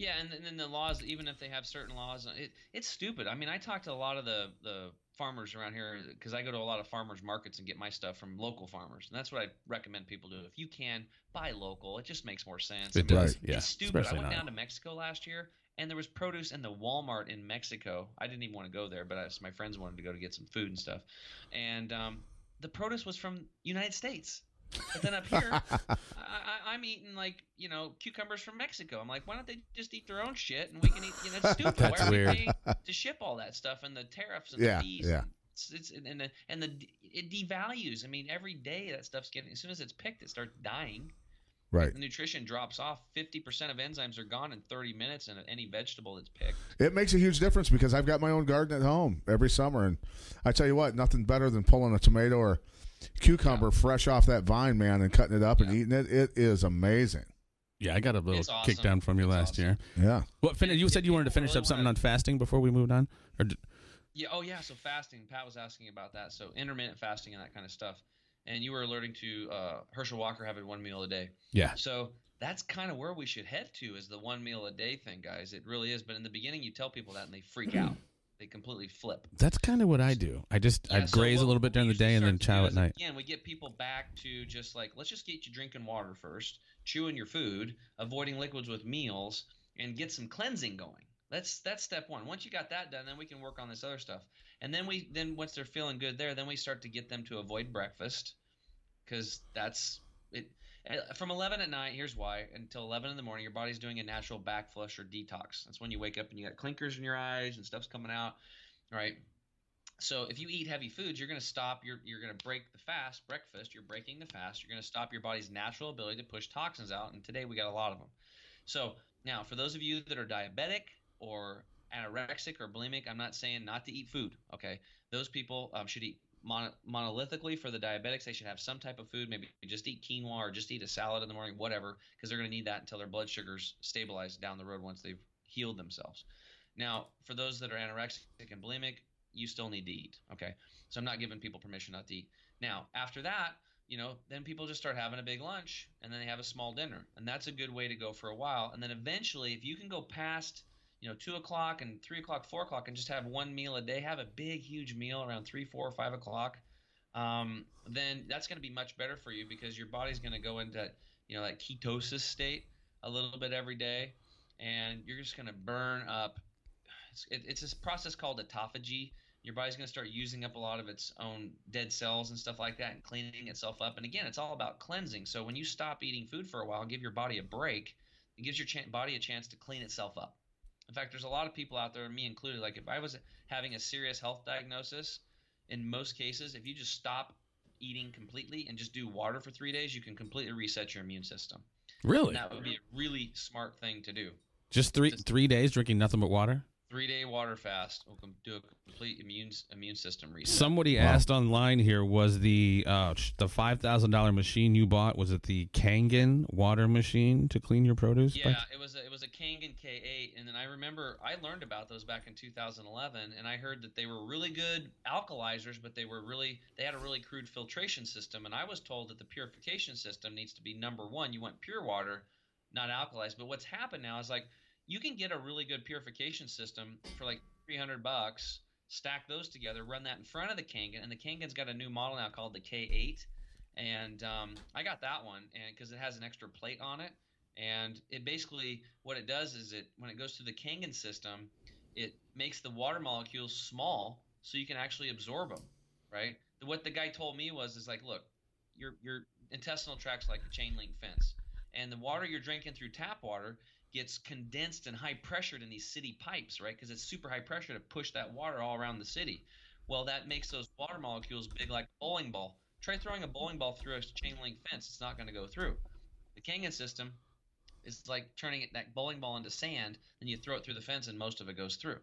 Yeah, and, and then the laws, even if they have certain laws, it, it's stupid. I mean, I talk to a lot of the, the farmers around here because I go to a lot of farmers markets and get my stuff from local farmers, and that's what I recommend people do. If you can buy local, it just makes more sense. It does. Yeah, it's stupid. Especially I went now. down to Mexico last year, and there was produce in the Walmart in Mexico. I didn't even want to go there, but I, my friends wanted to go to get some food and stuff, and um, the produce was from United States. But then up here, [laughs] I, am eating like you know cucumbers from Mexico. I'm like, why don't they just eat their own shit and we can eat? You know, it's [laughs] stupid. That's why are weird. we to ship all that stuff and the tariffs and Yeah, the fees? yeah. And it's, it's and the and the it devalues. I mean, every day that stuff's getting. As soon as it's picked, it starts dying. Right. The nutrition drops off. Fifty percent of enzymes are gone in 30 minutes in any vegetable that's picked. It makes a huge difference because I've got my own garden at home every summer, and I tell you what, nothing better than pulling a tomato or cucumber Yeah. fresh off that vine, man, and cutting it up and eating it. It is amazing. Yeah, I got a little It's awesome. kick down from you It's last awesome. year. Yeah. What? Fin- you said you wanted to finish really up something wanna- on fasting before we moved on, or d- Yeah. Oh, yeah. So fasting. Pat was asking about that. So intermittent fasting and that kind of stuff. And you were alerting to uh, Herschel Walker having one meal a day. yeah, So that's kind of where we should head to is the one meal a day thing, guys. It really is. But in the beginning, you tell people that and they freak [clears throat] out. They completely flip. that's kind of what I do. I just I so graze a little bit during the day and then chow at night. Again, we get people back to just like let's just get you drinking water first, chewing your food, avoiding liquids with meals, and get some cleansing going. That's that's step one. Once you got that done, then we can work on this other stuff. And then we then once they're feeling good there, then we start to get them to avoid breakfast because that's it. Uh, From 11 at night, here's why. Until 11 in the morning, your body's doing a natural back flush or detox. That's when you wake up and you got clinkers in your eyes and stuff's coming out, right? So if you eat heavy foods, you're going to stop. You're you're going to break the fast breakfast. You're breaking the fast. You're going to stop your body's natural ability to push toxins out. And today we got a lot of them. So now, for those of you that are diabetic or anorexic or bulimic, I'm not saying not to eat food. Okay, those people um, should eat mono- monolithically. For the diabetics, they should have some type of food. Maybe just eat quinoa or just eat a salad in the morning, whatever, because they're going to need that until their blood sugars stabilize down the road once they've healed themselves. Now, for those that are anorexic and bulimic, you still need to eat. Okay, so I'm not giving people permission not to eat. Now, after that, you know, then people just start having a big lunch and then they have a small dinner, and that's a good way to go for a while. And then eventually, if you can go past you know, two o'clock and three o'clock, four o'clock, and just have one meal a day, have a big, huge meal around three, four, or five o'clock, um, then that's going to be much better for you because your body's going to go into, you know, that ketosis state a little bit every day, and you're just going to burn up. It's, it, it's this process called autophagy. Your body's going to start using up a lot of its own dead cells and stuff like that and cleaning itself up. And again, it's all about cleansing. So when you stop eating food for a while, give your body a break, it gives your body a chance to clean itself up. In fact, there's a lot of people out there, me included. Like if I was having a serious health diagnosis, in most cases, if you just stop eating completely and just do water for three days, you can completely reset your immune system. Really? And that would be a really smart thing to do. Just three Just- three days drinking nothing but water? Three day water fast will do a complete immune immune system reset. Somebody Wow. asked online here was the uh, the five thousand dollar machine you bought was it the Kangen water machine to clean your produce? Yeah, it was a, it was a Kangen K8, and then I remember I learned about those back in 2011, and I heard that they were really good alkalizers, but they were really they had a really crude filtration system, and I was told that the purification system needs to be number one. You want pure water, not alkalized. But what's happened now is like you can get a really good purification system for like 300 bucks. Stack those together, run that in front of the Kangen, and the Kangen's got a new model now called the K8, and um, I got that one, and because it has an extra plate on it, and it basically what it does is it when it goes through the Kangen system, it makes the water molecules small so you can actually absorb them, right? What the guy told me was is like, look, your your intestinal tract's like a chain link fence, and the water you're drinking through tap water gets condensed and high pressured in these city pipes, right? Because it's super high pressure to push that water all around the city. Well, that makes those water molecules big like a bowling ball. Try throwing a bowling ball through a chain link fence; it's not going to go through. The Kangen system is like turning that bowling ball into sand, then you throw it through the fence, and most of it goes through.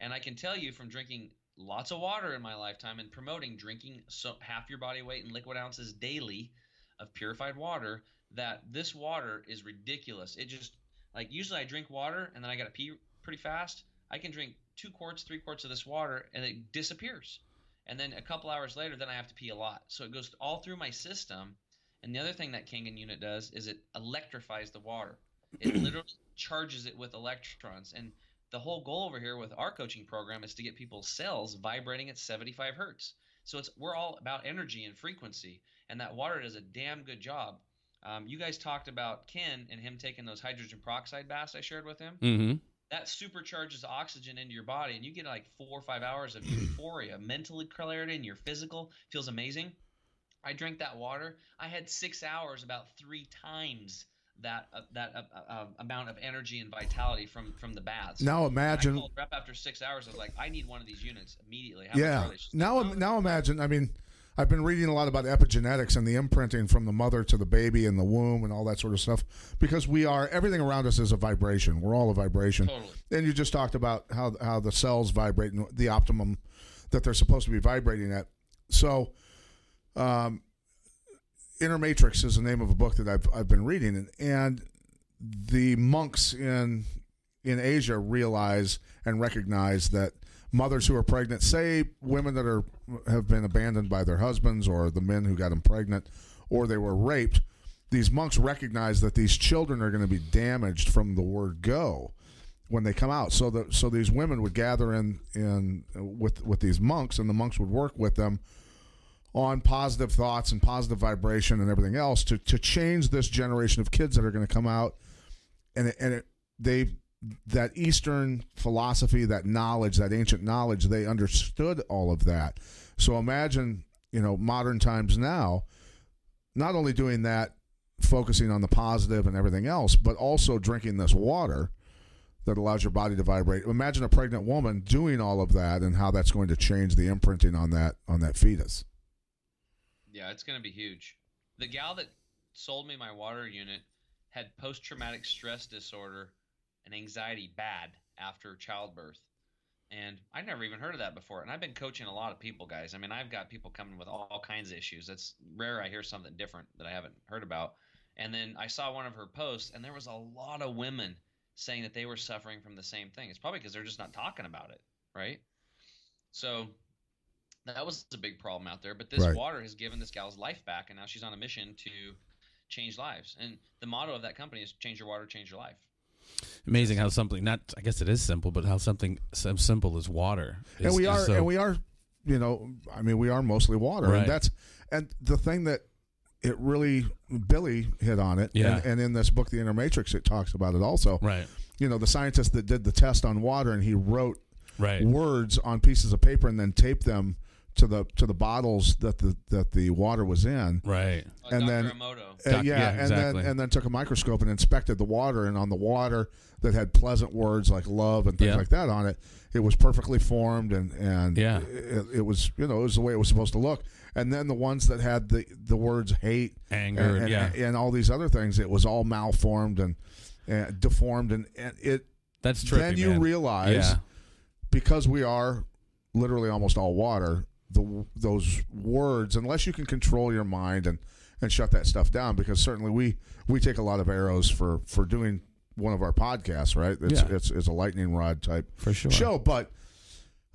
And I can tell you from drinking lots of water in my lifetime and promoting drinking so half your body weight in liquid ounces daily of purified water that this water is ridiculous. It just like usually I drink water and then I got to pee pretty fast. I can drink two quarts, three quarts of this water and it disappears. And then a couple hours later, then I have to pee a lot. So it goes all through my system. And the other thing that Kangen unit does is it electrifies the water. It [clears throat] literally charges it with electrons. And the whole goal over here with our coaching program is to get people's cells vibrating at 75 hertz. So it's we're all about energy and frequency, and that water does a damn good job. Um, you guys talked about Ken and him taking those hydrogen peroxide baths I shared with him. Mm-hmm. That supercharges oxygen into your body, and you get like four or five hours of euphoria, [clears throat] mental clarity, and your physical feels amazing. I drank that water. I had six hours, about three times that uh, that uh, uh, amount of energy and vitality from from the baths. Now imagine. I rep after six hours. I was like, I need one of these units immediately. How yeah. are they? She's Now, "Oh, now imagine. I mean, I've been reading a lot about epigenetics and the imprinting from the mother to the baby in the womb and all that sort of stuff because we are everything around us is a vibration. We're all a vibration. Totally. And you just talked about how how the cells vibrate and the optimum that they're supposed to be vibrating at. So, um, Inner Matrix is the name of a book that I've I've been reading, and, and the monks in in Asia realize and recognize that mothers who are pregnant, say women that are have been abandoned by their husbands or the men who got them pregnant, or they were raped, these monks recognize that these children are going to be damaged from the word go when they come out. So that so these women would gather in in with with these monks, and the monks would work with them on positive thoughts and positive vibration and everything else to to change this generation of kids that are going to come out, and it, and it, they that Eastern philosophy, that knowledge, that ancient knowledge, they understood all of that. So imagine, you know, modern times now, not only doing that, focusing on the positive and everything else, but also drinking this water that allows your body to vibrate. Imagine a pregnant woman doing all of that and how that's going to change the imprinting on that on that fetus. Yeah, it's going to be huge. The gal that sold me my water unit had post traumatic stress disorder and anxiety bad after childbirth. And I never even heard of that before. And I've been coaching a lot of people, guys. I mean, I've got people coming with all, kinds of issues. It's rare I hear something different that I haven't heard about. And then I saw one of her posts, and there was a lot of women saying that they were suffering from the same thing. It's probably because they're just not talking about it, right? So that was a big problem out there. But this Right. water has given this gal's life back, and now she's on a mission to change lives. And the motto of that company is change your water, change your life. Amazing how something not I guess it is simple, but how something so simple as water. Is, and we are so- and we are you know i mean we are mostly water Right. and that's and the thing that it really billy hit on it Yeah. and, and in this book the inner matrix it talks about it also right, you know the scientist that did the test on water and he wrote right, words on pieces of paper and then taped them to the to the bottles that the that the water was in right. Uh, And Dr. then- Emoto. Uh, Doc- yeah, yeah, and exactly. then and then took a microscope and inspected the water, and on the water that had pleasant words like love and things Yeah. like that on it, it was perfectly formed and and Yeah. it, it was you know it was the way it was supposed to look. And then the ones that had the the words hate, Anger, and, and, yeah. and all these other things, it was all malformed and, and deformed, and, and it. That's trippy, then you man. realize yeah, because we are literally almost all water, the those words, unless you can control your mind and and shut that stuff down, because certainly we we take a lot of arrows for for doing one of our podcasts, right? It's Yeah. it's, it's a lightning rod type for sure. show, but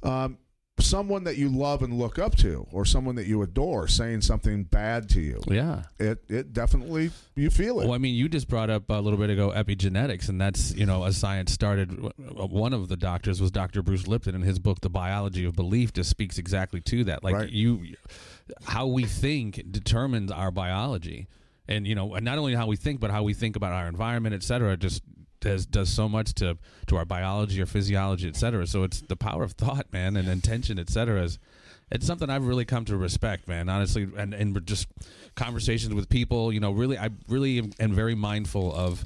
um, someone that you love and look up to, or someone that you adore, saying something bad to you. Yeah. It it definitely you feel it. Well, I mean, you just brought up a little bit ago epigenetics, and that's you know a science started. One of the doctors was Dr. Bruce Lipton, and his book, The Biology of Belief, just speaks exactly to that. Like Right. you, how we think determines our biology, and you know, not only how we think, but how we think about our environment, et cetera, just does does so much to to our biology, our physiology, et cetera. So it's the power of thought, man, and intention, et cetera. Is it's something I've really come to respect, man. Honestly, and and just conversations with people, you know, really, I really am, am very mindful of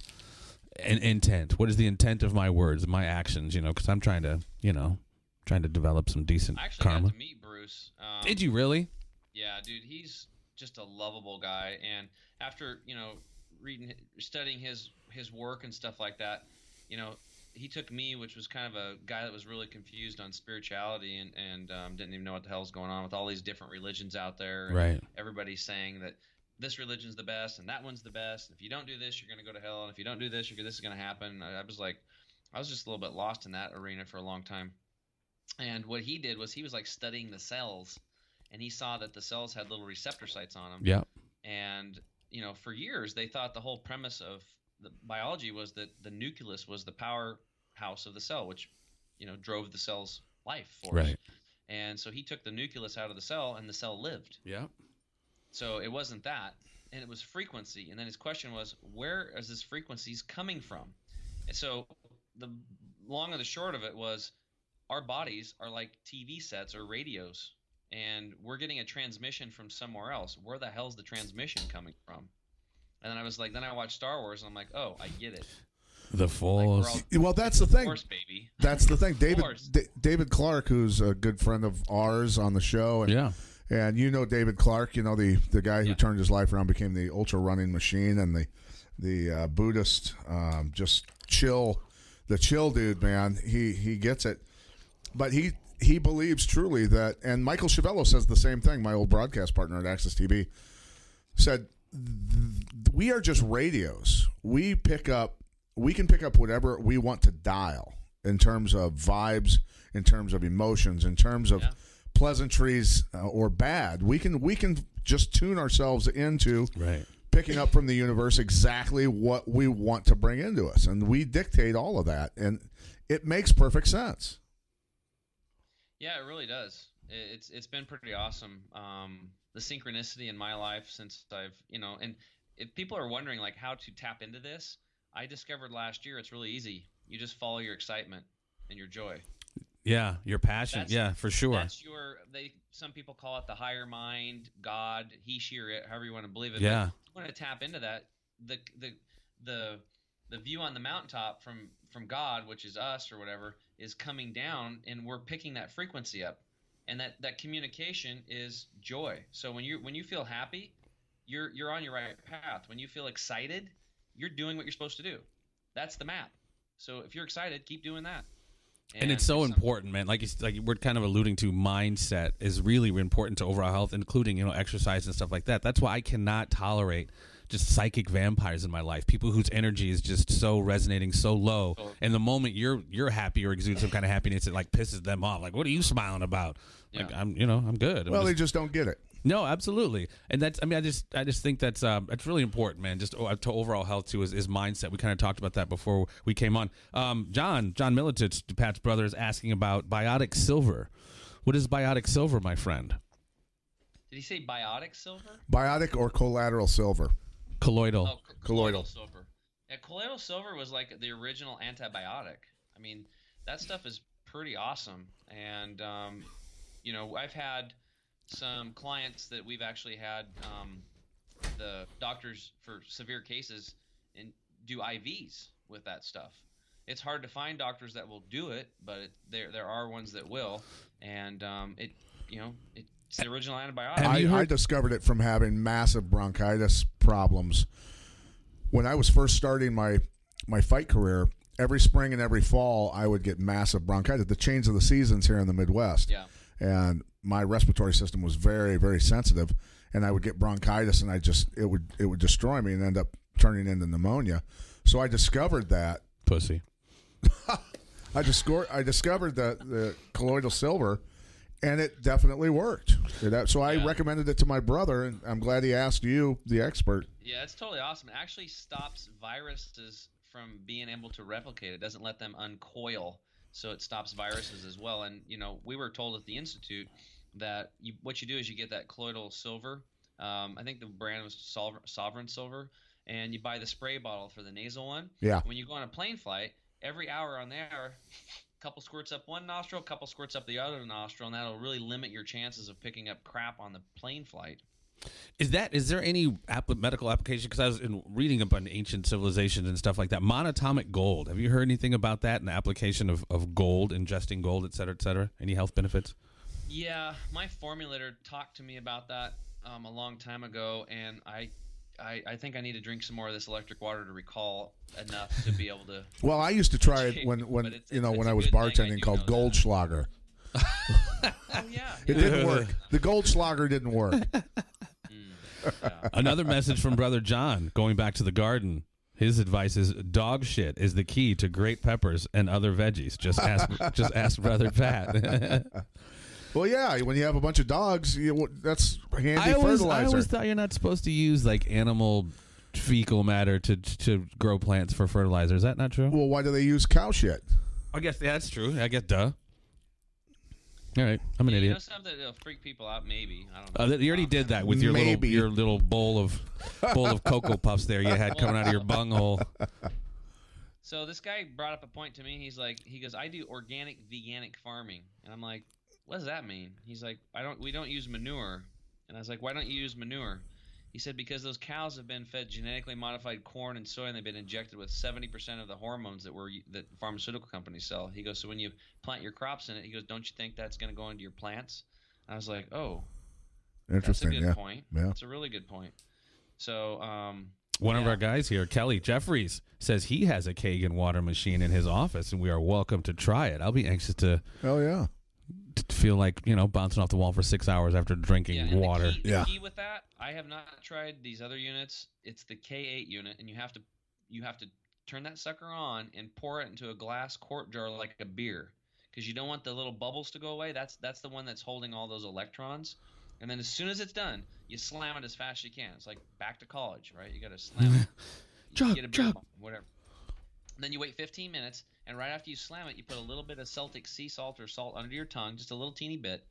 an intent. What is the intent of my words, my actions? You know, because I'm trying to, you know, trying to develop some decent I actually karma. got to meet Bruce. Um, Did you really? Yeah, dude, he's just a lovable guy. And after you know reading, studying his his work and stuff like that, you know, he took me, which was kind of a guy that was really confused on spirituality and and um, didn't even know what the hell's going on with all these different religions out there. Right. Everybody's saying that this religion's the best and that one's the best. And if you don't do this, you're going to go to hell. And if you don't do this, you're this is going to happen. I, I was like, I was just a little bit lost in that arena for a long time. And what he did was he was like studying the cells, and he saw that the cells had little receptor sites on them. Yeah. And you know, for years they thought the whole premise of the biology was that the nucleus was the powerhouse of the cell, which you know drove the cell's life force. Right. And so he took the nucleus out of the cell, and the cell lived. Yeah. So it wasn't that, and it was frequency. And then his question was, where is this frequencies coming from? And so the long and the short of it was, our bodies are like TV sets or radios, and we're getting a transmission from somewhere else. Where the hell's the transmission coming from? And then I was like, then I watched Star Wars, and I'm like, oh, I get it. The Like, all well, that's the thing. Force, baby. That's the thing. David. D- David Clark, who's a good friend of ours on the show, and yeah. and you know David Clark, you know the the guy who Yeah. turned his life around, became the ultra running machine, and the the uh, Buddhist, um, just chill, the chill dude, man. He he gets it, but he he believes truly that, and Michael Chavello says the same thing. My old broadcast partner at Access TV said, "We are just radios. We pick up, we can pick up whatever we want to dial in terms of vibes, in terms of emotions, in terms of." Yeah. pleasantries uh, or bad we can we can just tune ourselves into Right. picking up from the universe exactly what we want to bring into us and we dictate all of that and it makes perfect sense Yeah, it really does. It- It's it's been pretty awesome. Um, the synchronicity in my life since I've you know, and if people are wondering like how to tap into this, I discovered last year it's really easy. You just follow your excitement and your joy. Yeah. Your passion. That's- yeah, for sure. That's your they some people call it the higher mind, God, he, she, or it, however you want to believe it. Yeah. But you want to tap into that. The the the the view on the mountaintop from from God, which is us or whatever, is coming down, and we're picking that frequency up, and that that communication is joy. So when you when you feel happy, you're you're on your right path. When you feel excited, you're doing what you're supposed to do. That's the map. So if you're excited, keep doing that. and it's so important, man. Like you, like we're kind of alluding to, mindset is really important to overall health, including you know exercise and stuff like that. That's why I cannot tolerate just psychic vampires in my life. People whose energy is just so resonating, so low, Oh. and the moment you're you're happy or exude some kind of happiness, it like pisses them off. Like, what are you smiling about? Like, Yeah. I'm, you know, I'm good. I'm well just- they just don't get it no, absolutely, and that's. I mean, I just, I just think that's, um, that's really important, man. Just uh, to overall health too is, is mindset. We kind of talked about that before we came on. Um, John, John Miletich, Pat's brother, is asking about biotic silver. What is biotic silver, my friend? Did he say biotic silver? biotic or collateral silver Colloidal. Oh, co- Colloidal. silver. Yeah, colloidal silver was like the original antibiotic. I mean, that stuff is pretty awesome. And um, you know, I've had some clients that we've actually had um, the doctors for severe cases and do IVs with that stuff. It's hard to find doctors that will do it, but it, there there are ones that will, and um, it you know it's the original antibiotic. I, I discovered it from having massive bronchitis problems when I was first starting my my fight career. Every spring and every fall, I would get massive bronchitis. The change of the seasons here in the Midwest, yeah. and my respiratory system was very very sensitive, and I would get bronchitis, and I just it would it would destroy me and end up turning into pneumonia. So I discovered that Pussy. [laughs] I discovered I discovered the the colloidal silver, and it definitely worked. So I Yeah. recommended it to my brother, and I'm glad he asked you, the expert. Yeah, it's totally awesome. It actually stops viruses from being able to replicate. It doesn't let them uncoil, so it stops viruses as well. And you know, we were told at the institute that you, what you do is you get that colloidal silver. Um, I think the brand was Sovereign Silver, and you buy the spray bottle for the nasal one. Yeah. When you go on a plane flight, every hour on there, [laughs] couple squirts up one nostril, couple squirts up the other nostril, and that'll really limit your chances of picking up crap on the plane flight. Is that is there any app- medical application? Because I was in, reading up on ancient civilizations and stuff like that. Monatomic gold. Have you heard anything about that? An application of, of gold, ingesting gold, et cetera, et cetera. Any health benefits? Yeah, my formulator talked to me about that um, a long time ago, and I, I, I think I need to drink some more of this electric water to recall enough to be able to. [laughs] Well, I used to try it when, when But it's- you know it's when a I was good thing I bartending do called know that. Goldschlager. [laughs] Oh yeah, It yeah. didn't work. The Goldschlager didn't work. [laughs] Mm, Another message from Brother John going back to the garden. His advice is dog shit is the key to great peppers and other veggies. Just ask, just ask Brother Pat. Well, yeah, when you have a bunch of dogs, you, that's handy I always, I always thought you're not supposed to use like animal fecal matter to to grow plants for fertilizer. Is that not true? well, why do they use cow shit? I guess yeah, that's true. I guess duh. All right, I'm an Yeah, You know idiot. something that'll freak people out? Maybe I don't know. Uh, you already did that with your Maybe. little your little bowl of bowl of cocoa puffs there you had coming out of your bunghole. So this guy brought up a point to me. He's like, he goes, I do organic veganic farming, and I'm like, what does that mean? He's like, I don't, we don't use manure, and I was like, why don't you use manure? He said because those cows have been fed genetically modified corn and soy, and they've been injected with 70% of the hormones that were that pharmaceutical companies sell. He goes, so when you plant your crops in it, he goes, don't you think that's going to go into your plants? And I was like, oh, that's a Interesting. good Yeah. point. Yeah. That's a really good point. So, um, One of our guys here, Kelly Jeffries, says he has a Kangen water machine in his office, and we are welcome to try it. I'll be anxious to, Oh yeah. To feel like you know bouncing off the wall for six hours after drinking Yeah, water. The key, the Yeah. key with that, I have not tried these other units. It's the K8 unit, and you have to you have to turn that sucker on and pour it into a glass quart jar like a beer, because you don't want the little bubbles to go away. That's that's the one that's holding all those electrons. And then as soon as it's done, you slam it as fast as you can. It's like back to college, right? You got to slam it. [laughs] You Chug, get a beer chug. whatever. And then you wait 15 minutes, and right after you slam it, you put a little bit of Celtic sea salt or salt under your tongue, just a little teeny bit,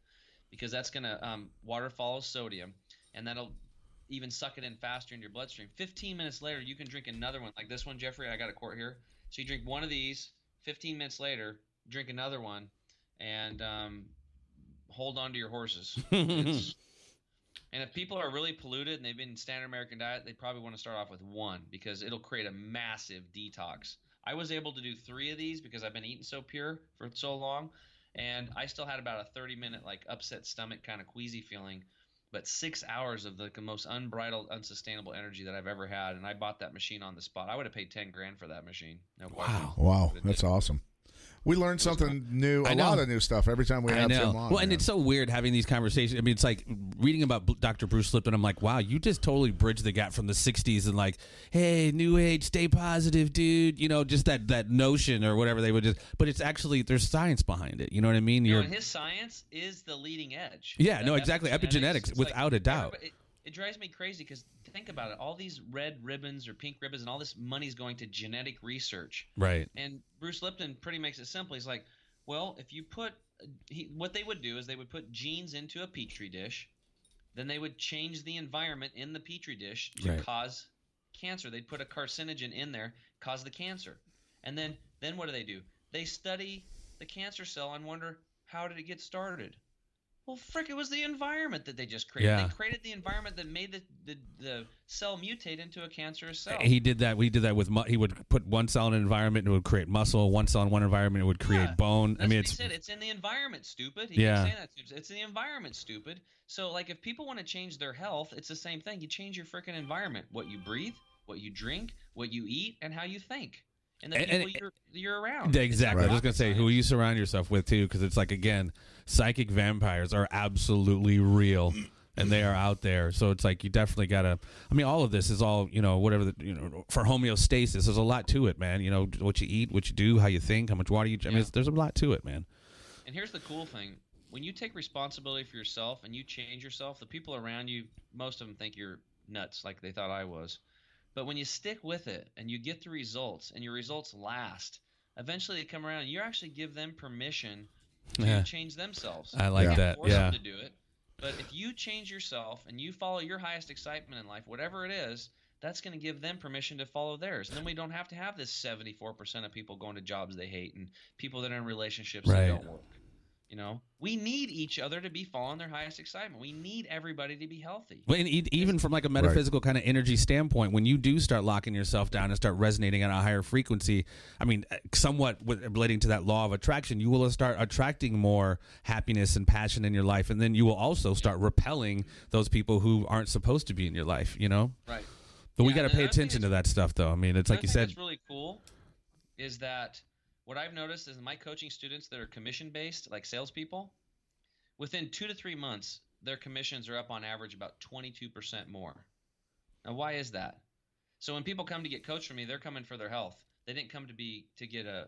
because that's gonna um, water follows sodium, and that'll even suck it in faster in your bloodstream. 15 minutes later, you can drink another one, like this one, Jeffrey. I got a quart here. So you drink one of these. 15 minutes later, drink another one, and um, hold on to your horses. [laughs] And if people are really polluted and they've been standard American diet, they probably want to start off with one because it'll create a massive detox. I was able to do three of these because I've been eating so pure for so long, and I still had about a 30 minute like upset stomach kind of queasy feeling, but six hours of the most unbridled, unsustainable energy that I've ever had, and I bought that machine on the spot. I would have paid 10 grand for that machine. No. Wow. Wow, that's awesome. We learn something new, a lot of new stuff every time we I have know. him on. well, and man. it's so weird having these conversations. I mean, it's like reading about B- Dr. Bruce Lipton. I'm like, wow, you just totally bridged the gap from the '60s and like, hey, new age, stay positive, dude. You know, just that that notion or whatever they would just. But it's actually there's science behind it. You know what I mean? You know, You're and his science is the leading edge. Yeah, That no, exactly. Epigenetics, it's without a doubt. everybody- It, it drives me crazy because think about it. All these red ribbons or pink ribbons and all this money's going to genetic research. right. And Bruce Lipton pretty makes it simple. He's like, well, if you put, he, what they would do is they would put genes into a petri dish, then they would change the environment in the petri dish to Right. cause cancer. They'd put a carcinogen in there, cause the cancer, and then then what do they do? They study the cancer cell and wonder how did it get started. Well, frick, it was the environment that they just created. Yeah. They created the environment that made the, the, the cell mutate into a cancerous cell. He did that. We did that with. Mu- he would put one cell in an environment and it would create muscle. One cell in one environment it would create Yeah, bone. I mean, it's. It's in the environment, stupid. He Yeah. keeps saying that. stupid. It's the environment, stupid. So, like, if people want to change their health, it's the same thing. You change your freaking environment. What you breathe, what you drink, what you eat, and how you think, and the And- people and- you're, you're around. Exactly. I was just gonna say who you surround yourself with too, because it's like again, psychic vampires are absolutely real, and they are out there. So it's like you definitely gotta. I mean, all of this is all you know, whatever the, you know for homeostasis. There's a lot to it, man. You know what you eat, what you do, how you think, how much water you. I mean, Yeah. it's, there's a lot to it, man. And here's the cool thing: when you take responsibility for yourself and you change yourself, the people around you, most of them think you're nuts, like they thought I was. But when you stick with it and you get the results and your results last, eventually they come around and you actually give them permission to Yeah. change themselves. I like that, Force yeah. them to do it. But if you change yourself and you follow your highest excitement in life, whatever it is, that's going to give them permission to follow theirs. And then we don't have to have this 74% of people going to jobs they hate and people that are in relationships Right. that don't work. You know, we need each other to be following their highest excitement. We need everybody to be healthy. Well, and e- even from like a metaphysical kind of energy standpoint, when you do start locking yourself down and start resonating at a higher frequency, I mean, uh, somewhat with- relating to that law of attraction, you will start attracting more happiness and passion in your life, and then you will also start repelling those people who aren't supposed to be in your life. You know, Right. but we got to pay attention to that stuff, though. I mean, it's like you said. That's really cool is that what I've noticed is my coaching students that are commission based, like salespeople, within two to three months, their commissions are up on average about 22% more. Now, why is that? So when people come to get coached from me, they're coming for their health. They didn't come to be to get a.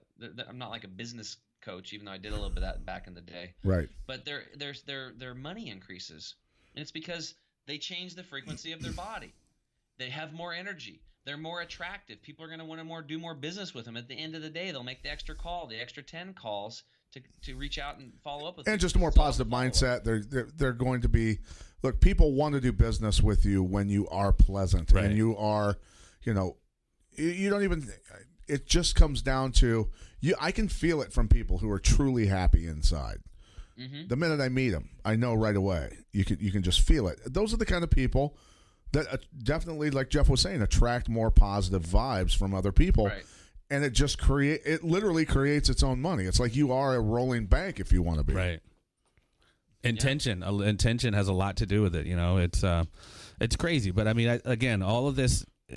I'm not like a business coach, even though I did a little bit of that back in the day Right. but their their their their money increases, and it's because they change the frequency of their body. They have more energy. They're more attractive. People are going to want to more do more business with them. At the end of the day, they'll make the extra call, the extra ten calls to to reach out and follow up with. Them And you. just a more It's all positive mindset. They're, they're they're going to be look. People want to do business with you when you are pleasant Right. and you are, you know, you, you don't even. It just comes down to you. I can feel it from people who are truly happy inside. Mhm. The minute I meet them, I know right away. You can you can just feel it. Those are the kind of people that uh, definitely, like Jeff was saying, attract more positive vibes from other people. Right. And it just create it literally creates its own money. It's like you are a rolling bank if you want to be. Right. Intention, uh, intention has a lot to do with it. You know, it's uh, it's crazy, but I mean, I, again, all of this, uh,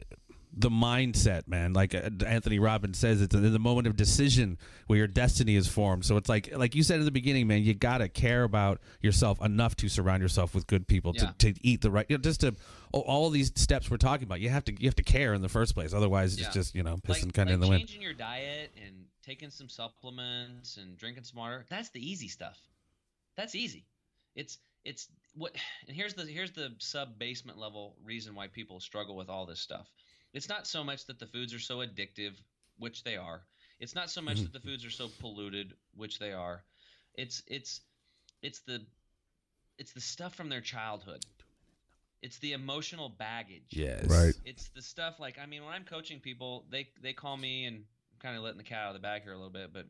the mindset, man. Like uh, Anthony Robbins says, it's in the moment of decision where your destiny is formed. So it's like, like you said in the beginning, man, you gotta care about yourself enough to surround yourself with good people Yeah. to, to eat the right, you know, just to all- all these steps we're talking about. You have to you have to care in the first place. Otherwise, Yeah. it's just you know pissing like, kind of like in the wind. changing your diet and taking some supplements and drinking smarter that's the easy stuff that's easy it's it's what [sighs] and here's the here's the sub basement level reason why people struggle with all this stuff it's not so much that the foods are so addictive which they are it's not so much Mhm. that the foods are so polluted which they are it's it's it's the it's the stuff from their childhood it's the emotional baggage Yes. Right. it's the stuff like I mean when I'm coaching people, they they call me and I'm kind of letting the cat out of the bag here a little bit, but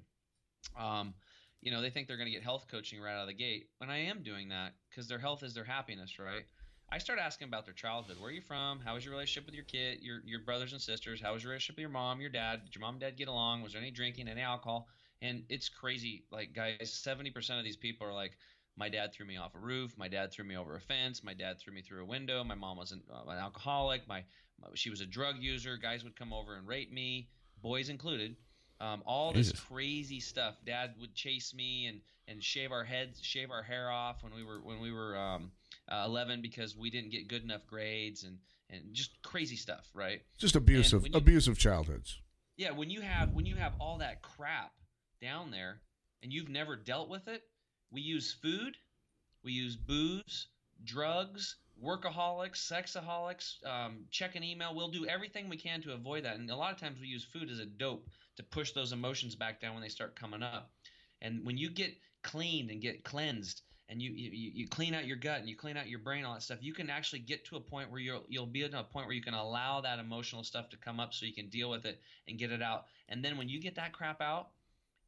um, you know they think they're going to get health coaching right out of the gate, and I am doing that because their health is their happiness, right? I start asking about their childhood. Where are you from? How was your relationship with your kid, your your brothers and sisters? How was your relationship with your mom, your dad? Did your mom and dad get along? Was there any drinking, any alcohol? And it's crazy. Like guys, seventy percent of these people are like, my dad threw me off a roof. My dad threw me over a fence. My dad threw me through a window. My mom was an, uh, an alcoholic. My, my she was a drug user. Guys would come over and rape me, boys included. Um, all this crazy stuff. Dad would chase me and, and shave our heads, shave our hair off when we were when we were um, uh, 11 because we didn't get good enough grades and and just crazy stuff, right? Just abusive, you- abusive childhoods. Yeah, when you have when you have all that crap down there and you've never dealt with it, we use food, we use booze, drugs, workaholics, sexaholics, um, check an email. We'll do everything we can to avoid that. And a lot of times we use food as a dope to push those emotions back down when they start coming up. And when you get cleaned and get cleansed and you, you, you clean out your gut and you clean out your brain, all that stuff, you can actually get to a point where you'll you'll be at a point where you can allow that emotional stuff to come up so you can deal with it and get it out. And then when you get that crap out,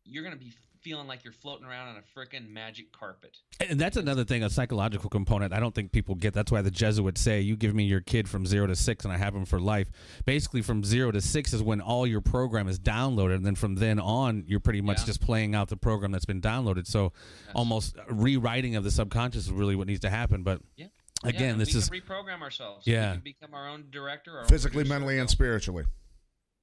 you're gonna be feeling like you're floating around on a freaking magic carpet. And that's another thing, a psychological component. I don't think people get. That's why the Jesuits say, "You give me your kid from zero to six, and I have him for life." Basically, from zero to six is when all your program is downloaded, and then from then on, you're pretty much Yeah. just playing out the program that's been downloaded. So, almost rewriting of the subconscious is really what needs to happen. But Yeah. again, yeah, this we is can reprogram ourselves. Yeah. we can become our own director, our Physically, producer, mentally, our and spiritually.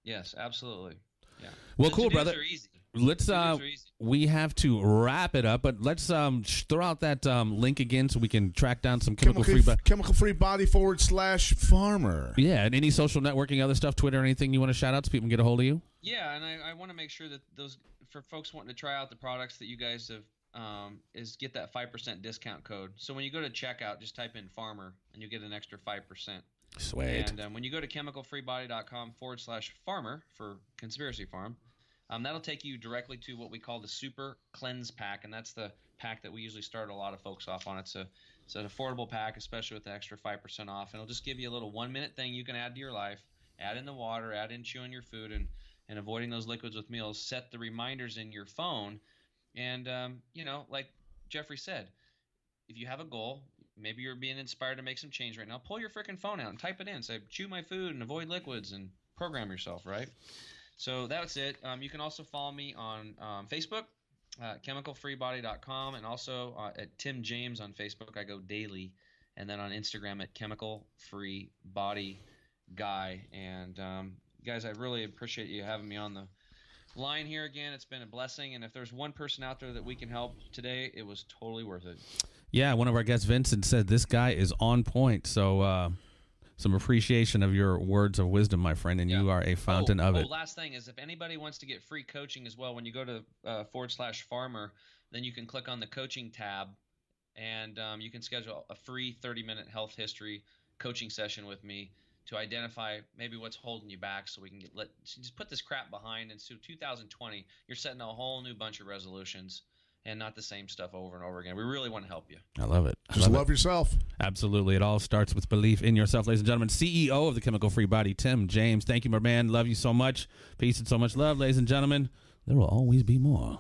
Yes, absolutely. Yeah. well, The cool, brother. Are easy. Let's uh, we have to wrap it up, but let's um sh- throw out that um link again so we can track down some chemical free. Chemical, But chemical free body forward slash farmer. yeah, and any social networking, other stuff, Twitter, anything you want to shout out so people can get a hold of you. Yeah, and I, I want to make sure that those for folks wanting to try out the products that you guys have um, is get that 5% discount code. So when you go to checkout, just type in farmer and you get an extra 5%. Sweet. And um, when you go to chemicalfreebody.com forward slash farmer for Conspiracy Farm, um, that'll take you directly to what we call the Super Cleanse Pack, and that's the pack that we usually start a lot of folks off on. It's a it's an affordable pack, especially with the extra five percent off, and it'll just give you a little one minute thing you can add to your life. Add in the water, add in chewing your food, and and avoiding those liquids with meals. Set the reminders in your phone, and um, you know, like Jeffrey said, if you have a goal, maybe you're being inspired to make some change right now. Pull your freaking phone out and type it in. Say, chew my food and avoid liquids, and program yourself, right? So that's it. Um, you can also follow me on um, Facebook, uh, chemicalfreebody.com, and also uh, at Tim James on Facebook. I go daily, and then on Instagram at Chemical Free Body Guy. And um, guys, I really appreciate you having me on the line here again. It's been a blessing, and if there's one person out there that we can help today, it was totally worth it. Yeah, one of our guests, Vincent, said this guy is on point. So, uh, some appreciation of your words of wisdom, my friend, and you are a fountain oh, of oh, it. last thing is if anybody wants to get free coaching as well, when you go to uh, forward slash farmer, then you can click on the coaching tab and um, you can schedule a free 30 minute health history coaching session with me to identify maybe what's holding you back so we can get let just put this crap behind. And so 2020 you're setting a whole new bunch of resolutions and not the same stuff over and over again we really want to help you I love it. I Just love it. love yourself. Absolutely. It all starts with belief in yourself, ladies and gentlemen. CEO of the Chemical Free Body, Tim James. Thank you, my man. Love you so much. Peace and so much love, ladies and gentlemen. There will always be more.